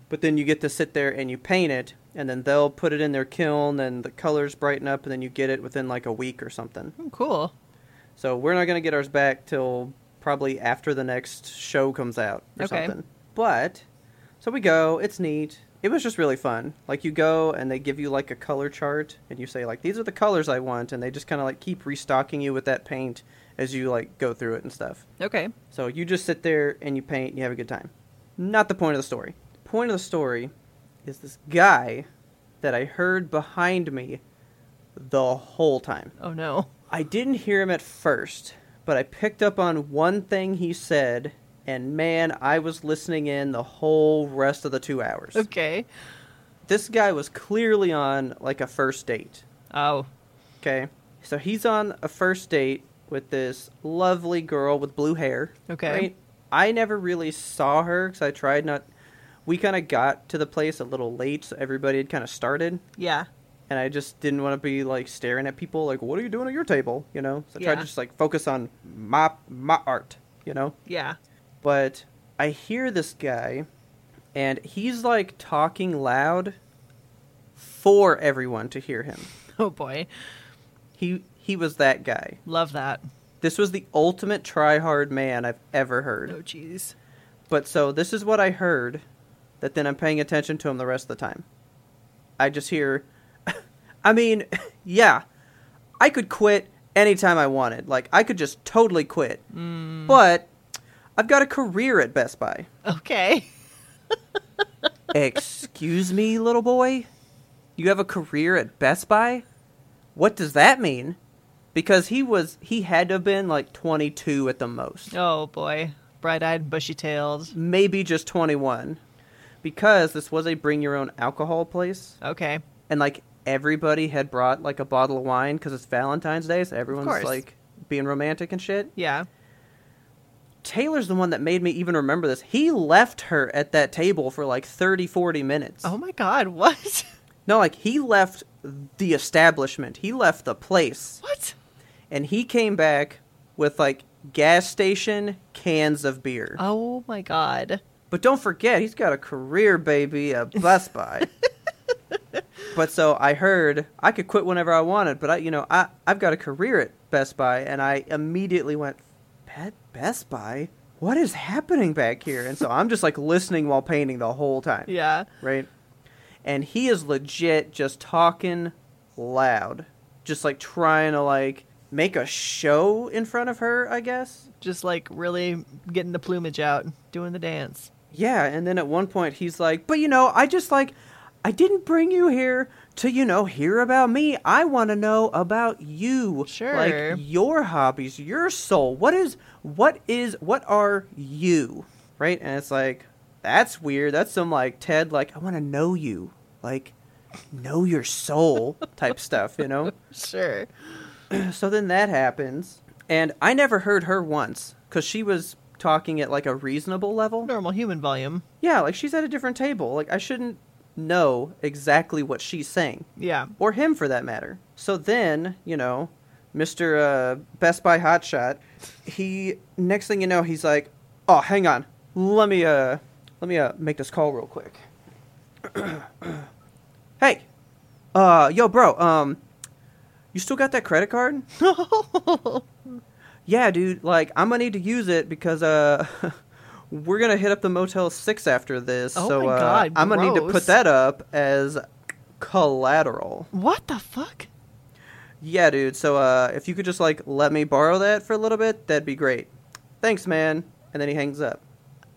A: But then you get to sit there and you paint it. And then they'll put it in their kiln and the colors brighten up. And then you get it within like a week or something.
B: Oh, cool.
A: So we're not going to get ours back till probably after the next show comes out or
B: Okay.
A: something. But so we go, it's neat. It was just really fun. Like you go and they give you like a color chart and you say like these are the colors I want and they just kind of like keep restocking you with that paint as you like go through it and stuff.
B: Okay.
A: So you just sit there and you paint and you have a good time. Not the point of the story. The point of the story is this guy that I heard behind me the whole time.
B: Oh no.
A: I didn't hear him at first, but I picked up on one thing he said, and man, I was listening in the whole rest of the two hours.
B: Okay.
A: This guy was clearly on like a first date.
B: Oh.
A: Okay. So he's on a first date with this lovely girl with blue hair.
B: Okay.
A: Right? I never really saw her because I tried not. We kind of got to the place a little late, so everybody had kind of started.
B: Yeah.
A: and I just didn't want to be like staring at people like, "What are you doing at your table?" You know. So I tried to just like focus on my my art, you know.
B: Yeah.
A: But I hear this guy, and he's like talking loud for everyone to hear him.
B: Oh boy.
A: He he was that guy.
B: Love that.
A: This was the ultimate try hard man I've ever heard.
B: Oh jeez.
A: But so this is what I heard that then I'm paying attention to him the rest of the time. I just hear I mean, yeah. I could quit anytime I wanted. Like I could just totally quit. Mm. But I've got a career at Best Buy.
B: Okay.
A: Excuse me, little boy? You have a career at Best Buy? What does that mean? Because he was he had to have been like 22 at the most.
B: Oh boy. Bright-eyed, bushy-tailed.
A: maybe just 21 because this was a bring your own alcohol place
B: Okay.
A: and like everybody had brought like a bottle of wine because it's valentine's day so everyone's like being romantic and shit
B: Yeah.
A: taylor's the one that made me even remember this he left her at that table for like 30 40 minutes
B: Oh my god, what?
A: No like he left the establishment he left the place
B: what?
A: and he came back with like gas station cans of beer
B: Oh my god.
A: But don't forget, he's got a career, baby, at Best Buy. but so I heard I could quit whenever I wanted, but I, you know, I I've got a career at Best Buy, and I immediately went, "Be- Best Buy, what is happening back here? And so I'm just like listening while painting the whole time,
B: Yeah.
A: right? And he is legit just talking loud, just like trying to like make a show in front of her, I guess.
B: Just like really getting the plumage out, doing the dance.
A: Yeah, and then at one point he's like, "But you know, I just like I didn't bring you here to, you know, hear about me. I want to know about you.
B: Sure.
A: Like your hobbies, your soul. What is what is what are you?" Right? And it's like, that's weird. That's some like Ted, like I want to know you, like know your soul type stuff, you know.
B: Sure.
A: so then that happens, and I never heard her once because she was talking at like a reasonable level.
B: Normal human volume.
A: Yeah, like she's at a different table. Like I shouldn't know exactly what she's saying,
B: Yeah.
A: or him for that matter. So then, you know, Mister uh, Best Buy Hotshot, he next thing you know, he's like, "Oh, hang on, let me uh, let me uh, make this call real quick." hey, uh, yo, bro, um, you still got that credit card? yeah, dude. Like, I'm gonna need to use it because uh, we're gonna hit up the Motel Six after this.
B: Oh
A: so
B: my
A: uh,
B: God,
A: I'm gonna need to
B: gross.
A: put that up as collateral.
B: what the fuck?
A: Yeah, dude. So uh, if you could just like let me borrow that for a little bit, that'd be great. Thanks, man. And then he hangs up.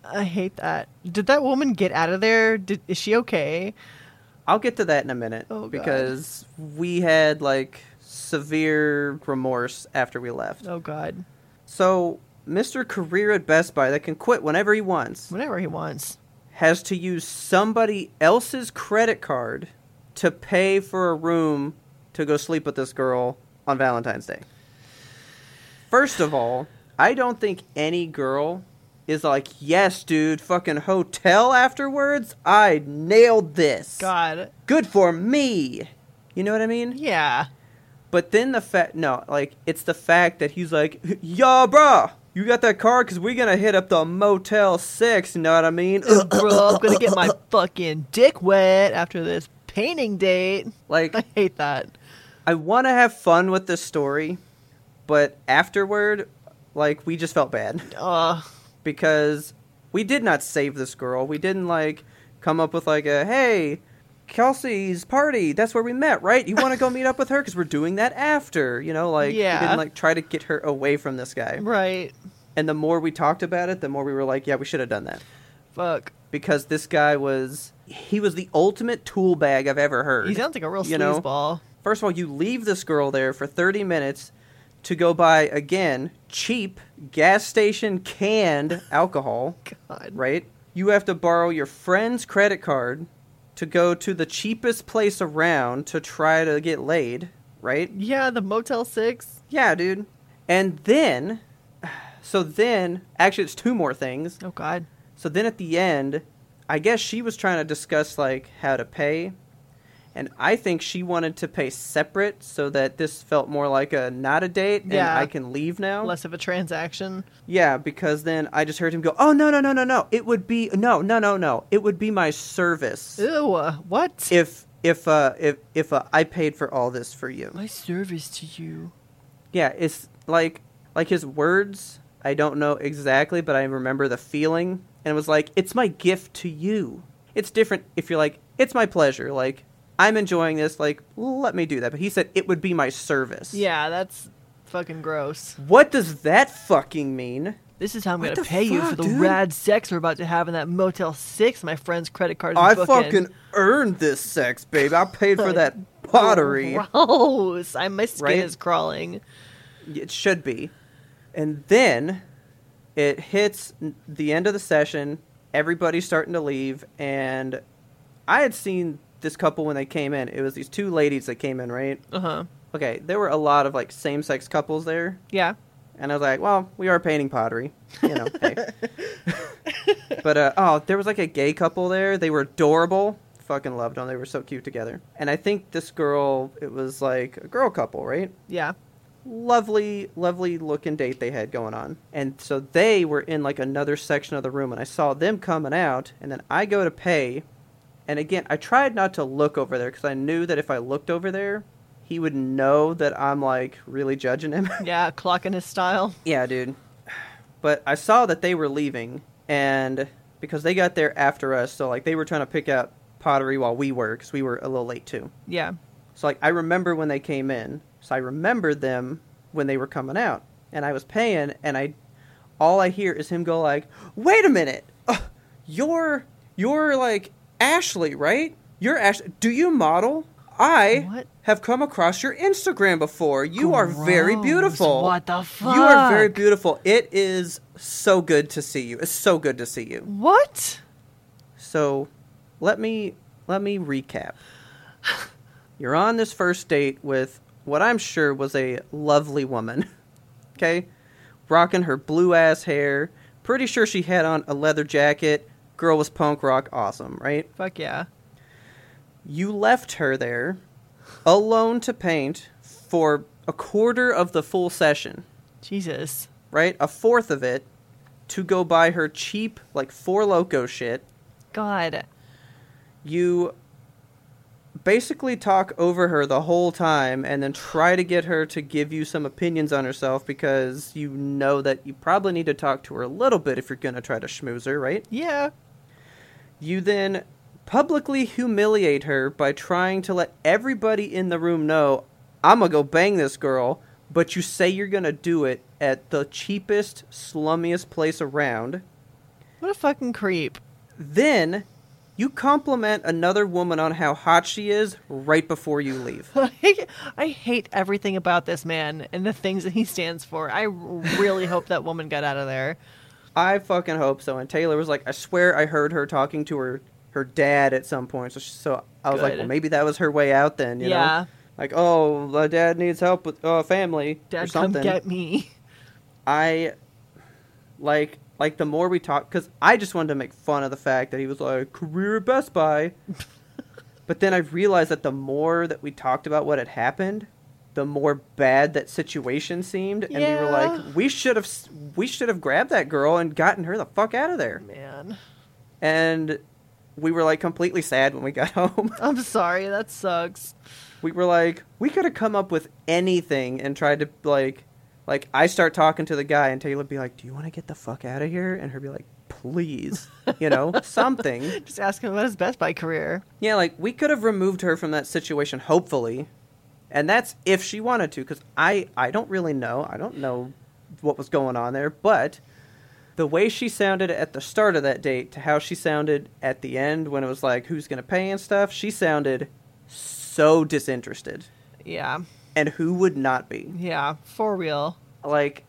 B: I hate that. Did that woman get out of there? Did, is she okay?
A: I'll get to that in a minute
B: Oh,
A: because we had like severe remorse after we left.
B: Oh god.
A: So Mr. Career at Best Buy that can quit whenever he wants
B: Whenever he wants.
A: has to use somebody else's credit card to pay for a room to go sleep with this girl on Valentine's Day. First of all, I don't think any girl is like, yes, dude, fucking hotel afterwards. I nailed this.
B: God.
A: Good for me. You know what I mean?
B: Yeah.
A: But then the fact, no, like, it's the fact that he's like, yeah, bruh, you got that car? Because we're going to hit up the Motel 6, you know what I mean?
B: Bro, I'm gonna get my fucking dick wet after this painting date.
A: like,
B: I hate that.
A: I want to have fun with this story, but afterward, like, we just felt bad
B: Uh,
A: because we did not save this girl. We didn't, like, come up with, like, a, hey, Kelsey's party, that's where we met, right? You want to go meet up with her? Because we're doing that after, you know? Like,
B: Yeah.
A: we didn't, like, try to get her away from this guy.
B: right.
A: And the more we talked about it, the more we were like, yeah, we should have done that.
B: Fuck.
A: Because this guy was, he was the ultimate tool bag I've ever heard.
B: He sounds like a real
A: you know?
B: sleazeball.
A: First of all, you leave this girl there for 30 minutes to go buy, again, cheap gas station canned alcohol,
B: God.
A: right? You have to borrow your friend's credit card to go to the cheapest place around to try to get laid, right?
B: Yeah, the Motel 6.
A: Yeah, dude. And then, so then, actually, it's two more things.
B: Oh, God.
A: So then at the end, I guess she was trying to discuss like how to pay. And I think she wanted to pay separate so that this felt more like a not a date and
B: Yeah.
A: I can leave now.
B: Less of a transaction.
A: Yeah, because then I just heard him go, "Oh no, no, no, no, no. It would be no, no, no, no. It would be my service
B: Ew. uh, What?
A: if if uh if if uh, I paid for all this for you."
B: My service to you.
A: Yeah, it's like like his words. I don't know exactly, but I remember the feeling, and it was like it's my gift to you. It's different if you're like it's my pleasure. Like I'm enjoying this. Like let me do that. But he said it would be my service.
B: Yeah, that's fucking gross.
A: What does that fucking mean?
B: This is how I'm
A: What
B: gonna pay you for the
A: dude?
B: rad sex we're about to have in that Motel 6 my friend's credit card is
A: I fucking earned this sex, babe. I paid for that pottery.
B: Gross. I, my skin
A: Right?
B: is crawling.
A: It should be. And then it hits the end of the session. Everybody's starting to leave. And I had seen this couple when they came in. It was these two ladies that came in, right?
B: Uh-huh.
A: Okay, there were a lot of like same sex couples there.
B: Yeah.
A: And I was like, well, we are painting pottery. You know, hey. but, uh, oh, there was like a gay couple there. They were adorable. Fucking loved them. They were so cute together. And I think this girl, it was like a girl couple, right?
B: Yeah.
A: lovely, lovely looking date they had going on. And so they were in like another section of the room, and I saw them coming out, and then I go to pay. And again, I tried not to look over there because I knew that if I looked over there, he would know that I'm like really judging him.
B: Yeah, clocking his style.
A: yeah, dude. But I saw that they were leaving, and because they got there after us, so like they were trying to pick out pottery while we were, because we were a little late too.
B: Yeah.
A: So like I remember when they came in. So I remembered them when they were coming out. And I was paying and I all I hear is him go like, "Wait a minute. Uh, you're you're like Ashley, right? You're Ash Do you model? I
B: What?
A: have come across your Instagram before. You are very beautiful.
B: What the fuck?
A: You are very beautiful. It is so good to see you. It's so good to see you.
B: What?
A: So, let me let me recap. You're on this first date with what I'm sure was a lovely woman. Okay? Rocking her blue ass hair. Pretty sure she had on a leather jacket. Girl was punk rock awesome, right?
B: Fuck yeah.
A: You left her there alone to paint for a quarter of the full session,
B: Jesus.
A: right? A fourth of it to go buy her cheap, like, Four Loco shit.
B: God.
A: You basically talk over her the whole time and then try to get her to give you some opinions on herself because you know that you probably need to talk to her a little bit if you're going to try to schmooze her, right?
B: Yeah.
A: You then publicly humiliate her by trying to let everybody in the room know, I'm gonna go bang this girl, but you say you're gonna do it at the cheapest, slummiest place around.
B: What a fucking creep.
A: Then you compliment another woman on how hot she is right before you leave.
B: I hate everything about this man and the things that he stands for. I really hope that woman got out of there.
A: I fucking hope so. And Taylor was like, I swear I heard her talking to her her dad at some point. So, she, so I was like, well, maybe that was her way out then. You
B: Yeah.
A: know, like, oh, my dad needs help with uh, family or
B: Dad, come
A: something.
B: get me.
A: I like like the more we talk because I just wanted to make fun of the fact that he was like career Best Buy, but then I realized that the more that we talked about what had happened, the more bad that situation seemed, and we were like, we should have we should have grabbed that girl and gotten her the fuck out of there,
B: Man.
A: and we were like completely sad when we got home.
B: I'm sorry. That sucks.
A: we were like, we could have come up with anything and tried to like, like I start talking to the guy and Taylor be like, "Do you want to get the fuck out of here?" And her be like, "Please," you know, something.
B: Just ask him about his Best Buy career.
A: Yeah, like we could have removed her from that situation, hopefully, and that's if she wanted to, because I I don't really know. I don't know what was going on there, but the way she sounded at the start of that date to how she sounded at the end when it was like who's gonna pay and stuff, she sounded so disinterested.
B: Yeah.
A: and who would not be?
B: Yeah. For real.
A: Like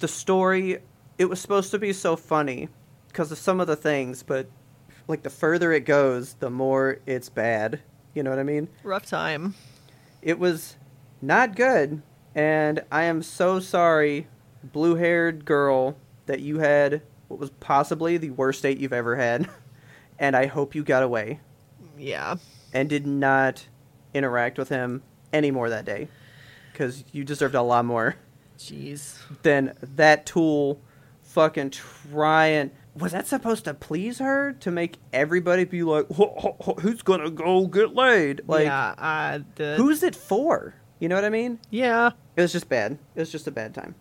A: the story, it was supposed to be so funny because of some of the things, but like the further it goes, the more it's bad. You know what I mean?
B: Rough time.
A: It was not good, and I am so sorry, blue-haired girl, that you had what was possibly the worst date you've ever had, and I hope you got away
B: Yeah.
A: and did not interact with him anymore that day because you deserved a lot more.
B: Jeez.
A: then that tool fucking trying was that supposed to please her to make everybody be like who's gonna go get laid like
B: yeah. Uh, the,
A: who's it for you know what i mean
B: Yeah.
A: it was just bad it was just a bad time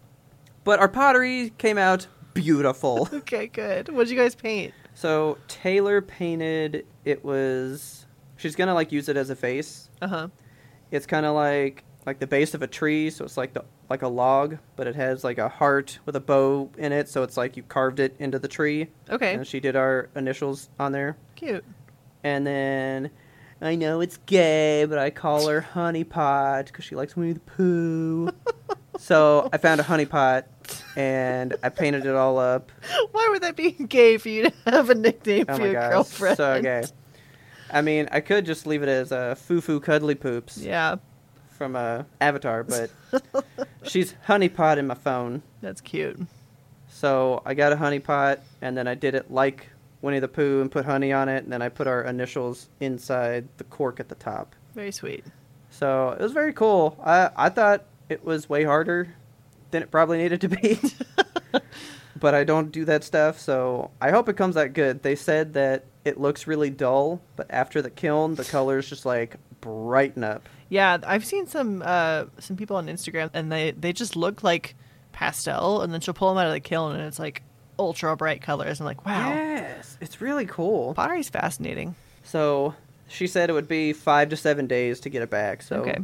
A: but our pottery came out beautiful
B: Okay. Good. What did you guys paint?
A: so taylor painted it was she's gonna like use it as a face
B: Uh huh.
A: it's kind of like like the base of a tree so it's like the like a log but it has like a heart with a bow in it so it's like you carved it into the tree
B: Okay.
A: and she did our initials on there
B: Cute.
A: and then i know it's gay but i call her honey pot because she likes winnie the pooh so i found a honey pot and i painted it all up
B: Why would that be gay for you to have a nickname
A: oh
B: for
A: my
B: your
A: god
B: girlfriend?
A: so gay i mean i could just leave it as a foo foo cuddly poops
B: Yeah.
A: From uh, avatar but she's honey pot in my phone
B: That's cute.
A: So I got a honey pot, and then I did it like Winnie the Pooh and put honey on it, and then I put our initials inside the cork at the top.
B: Very sweet.
A: So it was very cool. I I thought it was way harder than it probably needed to be, but I don't do that stuff, so I hope it comes out good. They said that it looks really dull, but after the kiln, the colors just like brighten up.
B: Yeah, I've seen some uh, some people on Instagram, and they they just look like pastel, and then she'll pull them out of the kiln, and it's like ultra bright colors. I'm like, wow,
A: Yes, it's really cool.
B: pottery's fascinating.
A: So she said it would be five to seven days to get it back. So
B: Okay.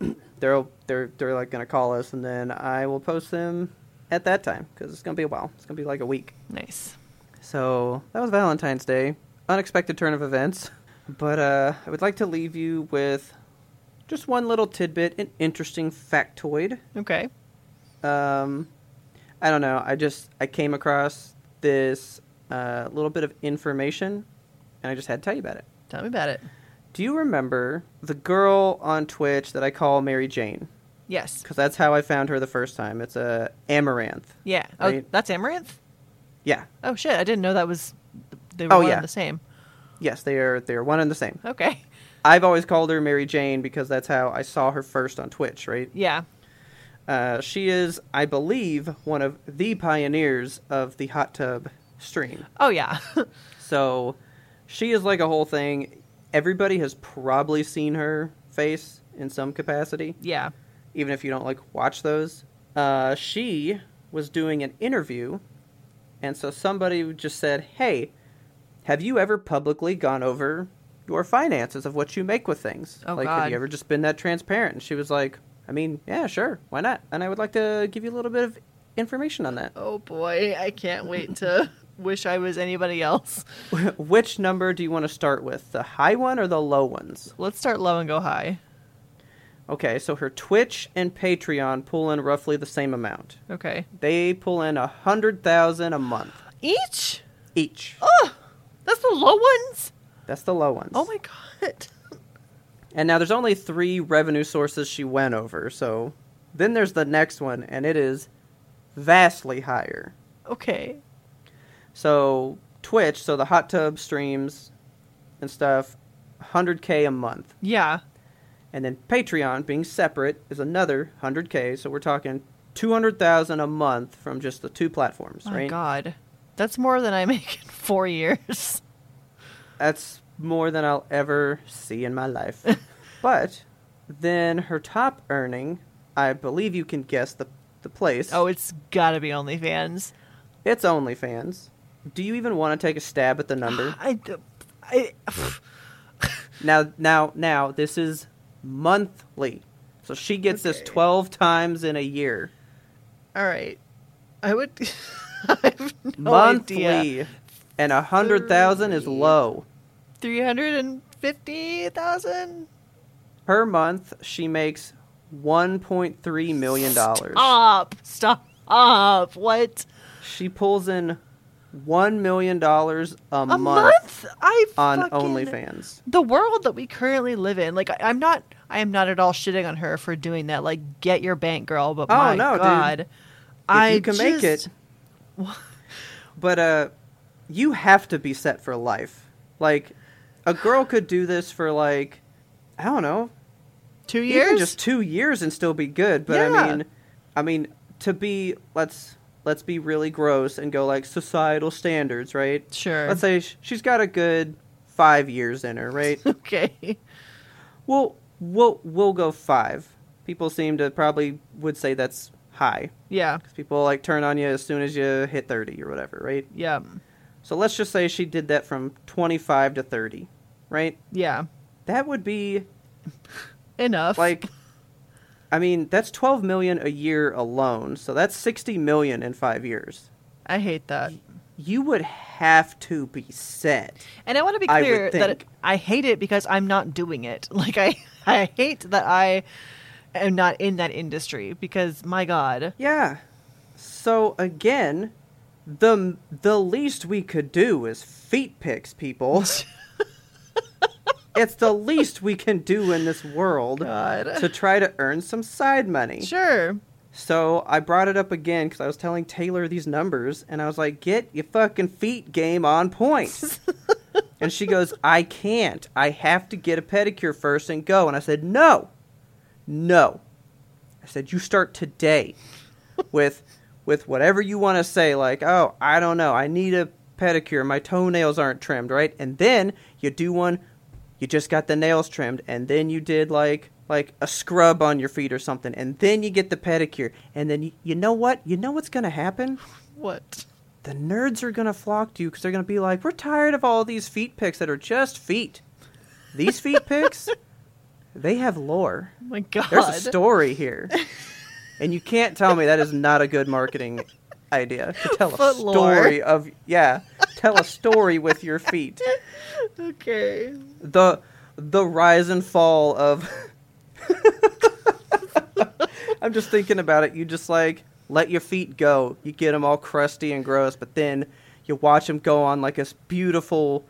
A: they're they're they're like gonna call us, and then I will post them at that time because it's gonna be a while. It's gonna be like a week.
B: Nice.
A: So that was Valentine's Day. Unexpected turn of events, but uh, I would like to leave you with just one little tidbit, an interesting factoid.
B: Okay.
A: Um, I don't know. I just I came across this uh, little bit of information, and I just had to tell you about it.
B: Tell me about it.
A: Do you remember the girl on Twitch that I call Mary Jane?
B: Yes.
A: Because that's how I found her the first time. It's a Amouranth.
B: Yeah. Oh,
A: Right.
B: that's Amouranth.
A: Yeah.
B: Oh shit! I didn't know that was. They were
A: Oh,
B: one
A: yeah.
B: and the same.
A: Yes, they are. They are one and the same.
B: Okay.
A: I've always called her Mary Jane because that's how I saw her first on Twitch. Right.
B: Yeah.
A: Uh, she is, I believe, one of the pioneers of the hot tub stream.
B: Oh yeah.
A: So she is like a whole thing. Everybody has probably seen her face in some capacity,
B: yeah.
A: even if you don't like watch those. Uh, she was doing an interview, and so somebody just said, "Hey, have you ever publicly gone over your finances of what you make with things?
B: Oh,
A: like, have you ever just been that transparent?" And she was like, "I mean, yeah, sure, why not?" And I would like to give you a little bit of information on that.
B: Oh boy, I can't wait to wish I was anybody else.
A: Which number do you want to start with? The high one or the low ones?
B: Let's start low and go high.
A: Okay, so her Twitch and Patreon pull in roughly the same amount.
B: Okay.
A: They pull in a hundred thousand a month
B: Each?
A: each.
B: Oh, that's the low ones.
A: That's the low ones.
B: Oh my god.
A: And now there's only three revenue sources she went over. So then there's the next one, and it is vastly higher.
B: Okay.
A: So Twitch, so the hot tub streams and stuff, 100k a month.
B: Yeah.
A: And then Patreon, being separate, is another 100k. So we're talking 200,000 a month from just the two platforms, right?
B: Oh My
A: right?
B: god. That's more than I make in four years.
A: That's more than I'll ever see in my life. but then her top earning, I believe you can guess the the place.
B: Oh, it's gotta be OnlyFans.
A: it's OnlyFans. Do you even want to take a stab at the number?
B: I, I,
A: now, now, now, this is monthly. So she gets this 12 times in a year.
B: all right. I would. I have no
A: monthly.
B: idea.
A: And a 100,000 is low.
B: Three hundred and fifty thousand.
A: Per month, she makes $1.3 million.
B: Stop! Stop! What?
A: She pulls in $1 million a,
B: A
A: month,
B: month? I
A: on OnlyFans.
B: The world that we currently live in, like I, I'm not, I am not at all shitting on her for doing that. Like, get your bank, girl. But
A: Oh,
B: my
A: no, dude.
B: god,
A: If
B: I
A: you can make
B: just-
A: it. But uh you have to be set for life. Like a girl could do this for like I don't know,
B: Two years?
A: just 2 years and still be good, but
B: Yeah.
A: I mean I mean to be let's let's be really gross and go like societal standards, right?
B: sure.
A: Let's say she's got a good 5 years in her, right?
B: okay.
A: We'll we'll we'll go 5. People seem to probably would say that's high.
B: Yeah.
A: Because people like turn on you as soon as you hit 30 or whatever, right?
B: Yeah.
A: So let's just say she did that from 25 to 30, right?
B: Yeah.
A: That would be
B: Enough.
A: like I mean, that's 12 million a year alone. So that's 60 million in 5 years.
B: I hate that.
A: You would have to be set.
B: And I want to be
A: I
B: clear that
A: think.
B: I hate it because I'm not doing it. Like I, I hate that I am not in that industry because my god.
A: Yeah. So again, the the least we could do is feet pics, people. it's the least we can do in this world
B: God.
A: to try to earn some side money.
B: Sure.
A: So I brought it up again because I was telling Taylor these numbers, and I was like, "Get your fucking feet game on point." and she goes, "I can't. I have to get a pedicure first and go." And I said, "No, no." I said, "You start today with with whatever you want to say, like, oh, I don't know, I need a pedicure. My toenails aren't trimmed, right? And then you do one. You just got the nails trimmed, and then you did like." Like a scrub on your feet or something, and then you get the pedicure, and then you, you know what? You know what's gonna happen?
B: What?
A: the nerds are gonna flock to you because they're gonna be like, "We're tired of all these feet pics that are just feet. These feet pics, they have lore.
B: Oh my god.
A: There's a story here, and you can't tell me that is not a good marketing idea to tell a
B: Foot lore.
A: story of yeah, tell a story with your feet.
B: Okay.
A: The the rise and fall of. I'm just thinking about it. You just like let your feet go. You get them all crusty and gross, but then you watch them go on like this beautiful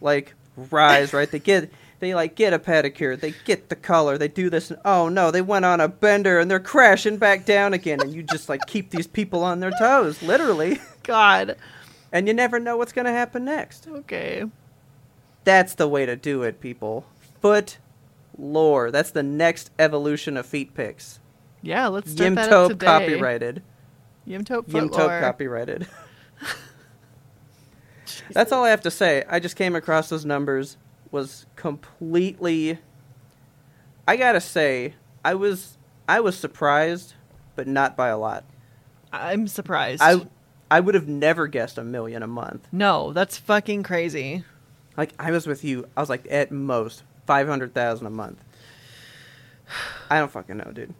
A: like rise, right? They get they like get a pedicure, they get the color, they do this, and oh no, they went on a bender and they're crashing back down again, and you just like keep these people on their toes, literally,
B: God.
A: and you never know what's gonna happen next.
B: Okay.
A: That's the way to do it, people. Foot lore. That's the next evolution of feet pics.
B: Yeah, let's start that up today.
A: copyrighted.
B: Yimtope
A: Yimtope
B: Footlore.
A: copyrighted. That's all I have to say. I just came across those numbers, was completely. I gotta say, I was I was surprised, but not by a lot.
B: I'm surprised.
A: I I would have never guessed a million a month.
B: no, that's fucking crazy.
A: Like I was with you, I was like at most five hundred thousand a month. I don't fucking know, dude.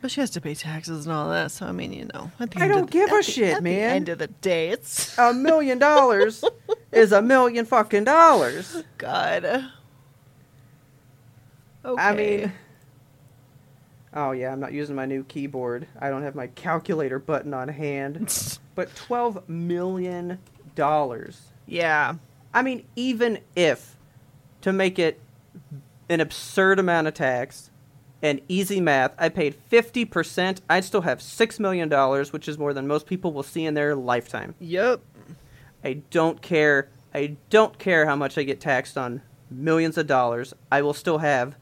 B: But she has to pay taxes and all that, so I mean, you know. At the
A: I
B: end
A: don't
B: of
A: give a
B: the-
A: shit,
B: at
A: man.
B: The end of the day, it's
A: A million dollars is a million fucking dollars.
B: God. Okay.
A: I mean, oh yeah, I'm not using my new keyboard. I don't have my calculator button on hand. But twelve million dollars.
B: yeah,
A: I mean, even if to make it an absurd amount of tax and easy math, I paid fifty percent. I'd still have six million dollars, which is more than most people will see in their lifetime.
B: yep.
A: I don't care. I don't care how much I get taxed on millions of dollars. I will still have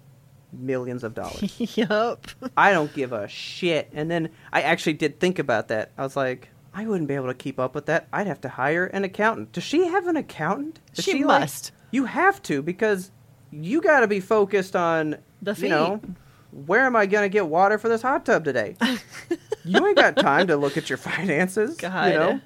A: millions of dollars.
B: yep.
A: I don't give a shit. And then I actually did think about that. I was like, I wouldn't be able to keep up with that. I'd have to hire an accountant. Does she have an accountant? Does
B: She
A: like-
B: must.
A: you have to because you got to be focused on
B: The feet.
A: you know where am I going to get water for this hot tub today? you ain't got time to look at your finances.
B: God.
A: You know.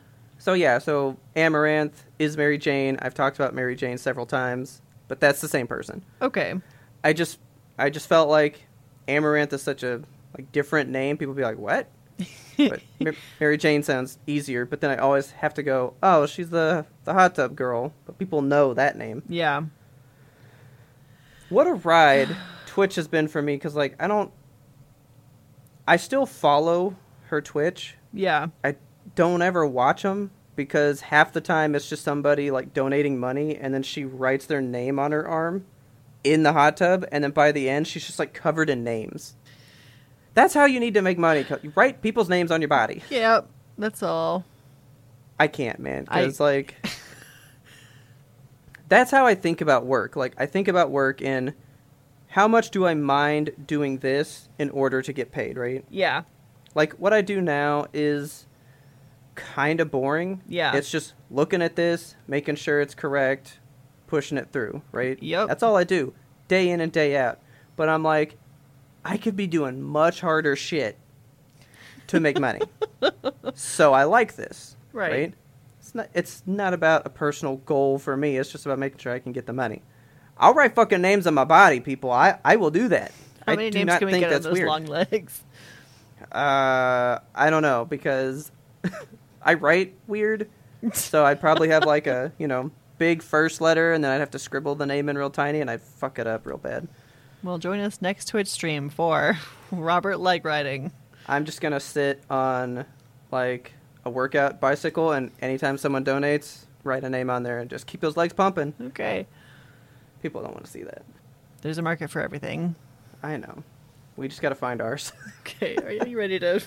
A: So yeah, so Amouranth is Mary Jane. I've talked about Mary Jane several times, but that's the same person.
B: Okay.
A: I just I just felt like Amouranth is such a like different name. People be like, "What?" But Ma- Mary Jane sounds easier. But then I always have to go, "Oh, she's the the hot tub girl." But people know that name.
B: Yeah.
A: What a ride Twitch has been for me because like I don't. I still follow her Twitch.
B: Yeah.
A: I don't ever watch them because half the time it's just somebody like donating money and then she writes their name on her arm in the hot tub and then by the end she's just like covered in names. That's how you need to make money. You write people's names on your body.
B: Yep. That's all.
A: I can't, man,
B: I-
A: because like that's how I think about work. Like I think about work in how much do I mind doing this in order to get paid, right?
B: Yeah.
A: like what I do now is kind of boring.
B: Yeah.
A: It's just looking at this, making sure it's correct, pushing it through, right?
B: Yep.
A: That's all I do, day in and day out. But I'm like, I could be doing much harder shit to make money. so I like this,
B: Right.
A: It's not. It's not about a personal goal for me. It's just about making sure I can get the money. I'll write fucking names on my body, people. I I will do that.
B: How
A: I
B: many
A: do
B: names
A: not
B: can we
A: think
B: get on those
A: weird.
B: long legs?
A: Uh, I don't know because I write weird, so I'd probably have like a you know big first letter, and then I'd have to scribble the name in real tiny, and I'd fuck it up real bad.
B: Well, join us next Twitch stream for Robert leg riding.
A: I'm just gonna sit on like a workout bicycle, and anytime someone donates, write a name on there, and just keep those legs pumping.
B: Okay.
A: People don't want to see that.
B: There's a market for everything.
A: I know. We just gotta find ours.
B: Okay, are you ready to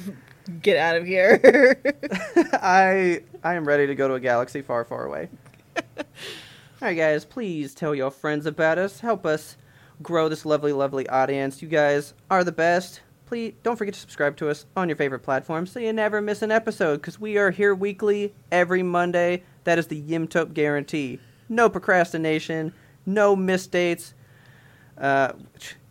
B: get out of here?
A: I I am ready to go to a galaxy far, far away. All right, guys, please tell your friends about us. Help us grow this lovely, lovely audience. You guys are the best. Please don't forget to subscribe to us on your favorite platform so you never miss an episode because we are here weekly every Monday. That is the Yimtope guarantee. No procrastination, no misdates. Uh,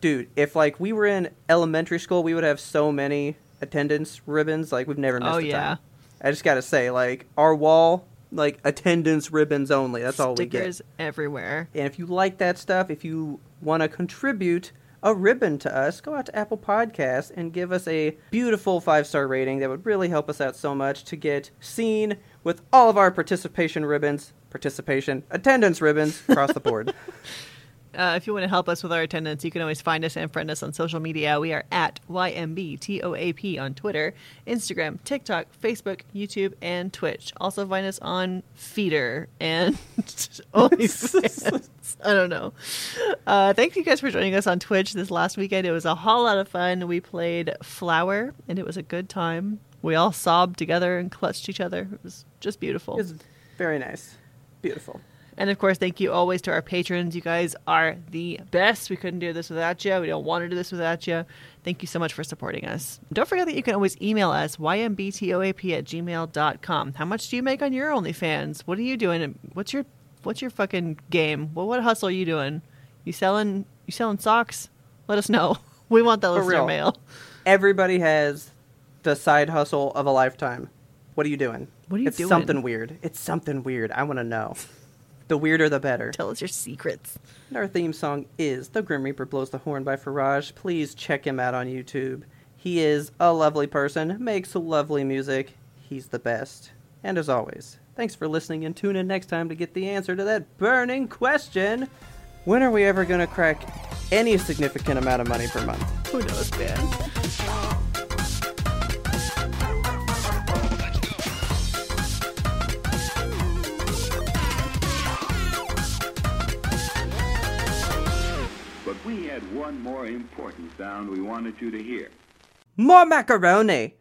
A: dude, if like we were in elementary school, we would have so many attendance ribbons. Like we've never oh, missed
B: Oh,
A: a
B: yeah.
A: time. I just gotta say, like our wall, like attendance ribbons only. That's all we get.
B: Stickers everywhere.
A: And if you like that stuff, if you want to contribute a ribbon to us, go out to Apple Podcasts and give us a beautiful five star rating. That would really help us out so much to get seen with all of our participation ribbons, participation, attendance ribbons across the board.
B: Uh, if you want to help us with our attendance, you can always find us and friend us on social media. We are at YMBTOAP on Twitter, Instagram, TikTok, Facebook, YouTube, and Twitch. Also find us on Feeder and OnlyFans. I don't know. Uh, thank you guys for joining us on Twitch this last weekend. It was a whole lot of fun. We played Flower, and it was a good time. We all sobbed together and clutched each other. It was just beautiful.
A: It was very nice. Beautiful.
B: And of course, thank you always to our patrons. You guys are the best. We couldn't do this without you. We don't want to do this without you. Thank you so much for supporting us. Don't forget that you can always email us, ymbtoap at gmail.com. How much do you make on your OnlyFans? What are you doing? What's your what's your fucking game? Well, what hustle are you doing? You selling you selling socks? Let us know. We want that
A: For
B: listener
A: real.
B: mail.
A: Everybody has the side hustle of a lifetime. What are you doing?
B: What are you
A: it's
B: doing?
A: something weird. It's something weird. I want to know. The weirder, the better.
B: Tell us your secrets.
A: And our theme song is The Grim Reaper Blows the Horn by Firage. Please check him out on YouTube. He is a lovely person, makes lovely music. He's the best. And as always, thanks for listening and tune in next time to get the answer to that burning question. When are we ever going to crack any significant amount of money per month?
B: Who knows, man?
C: Had one more important sound we wanted you to hear.
A: More macaroni!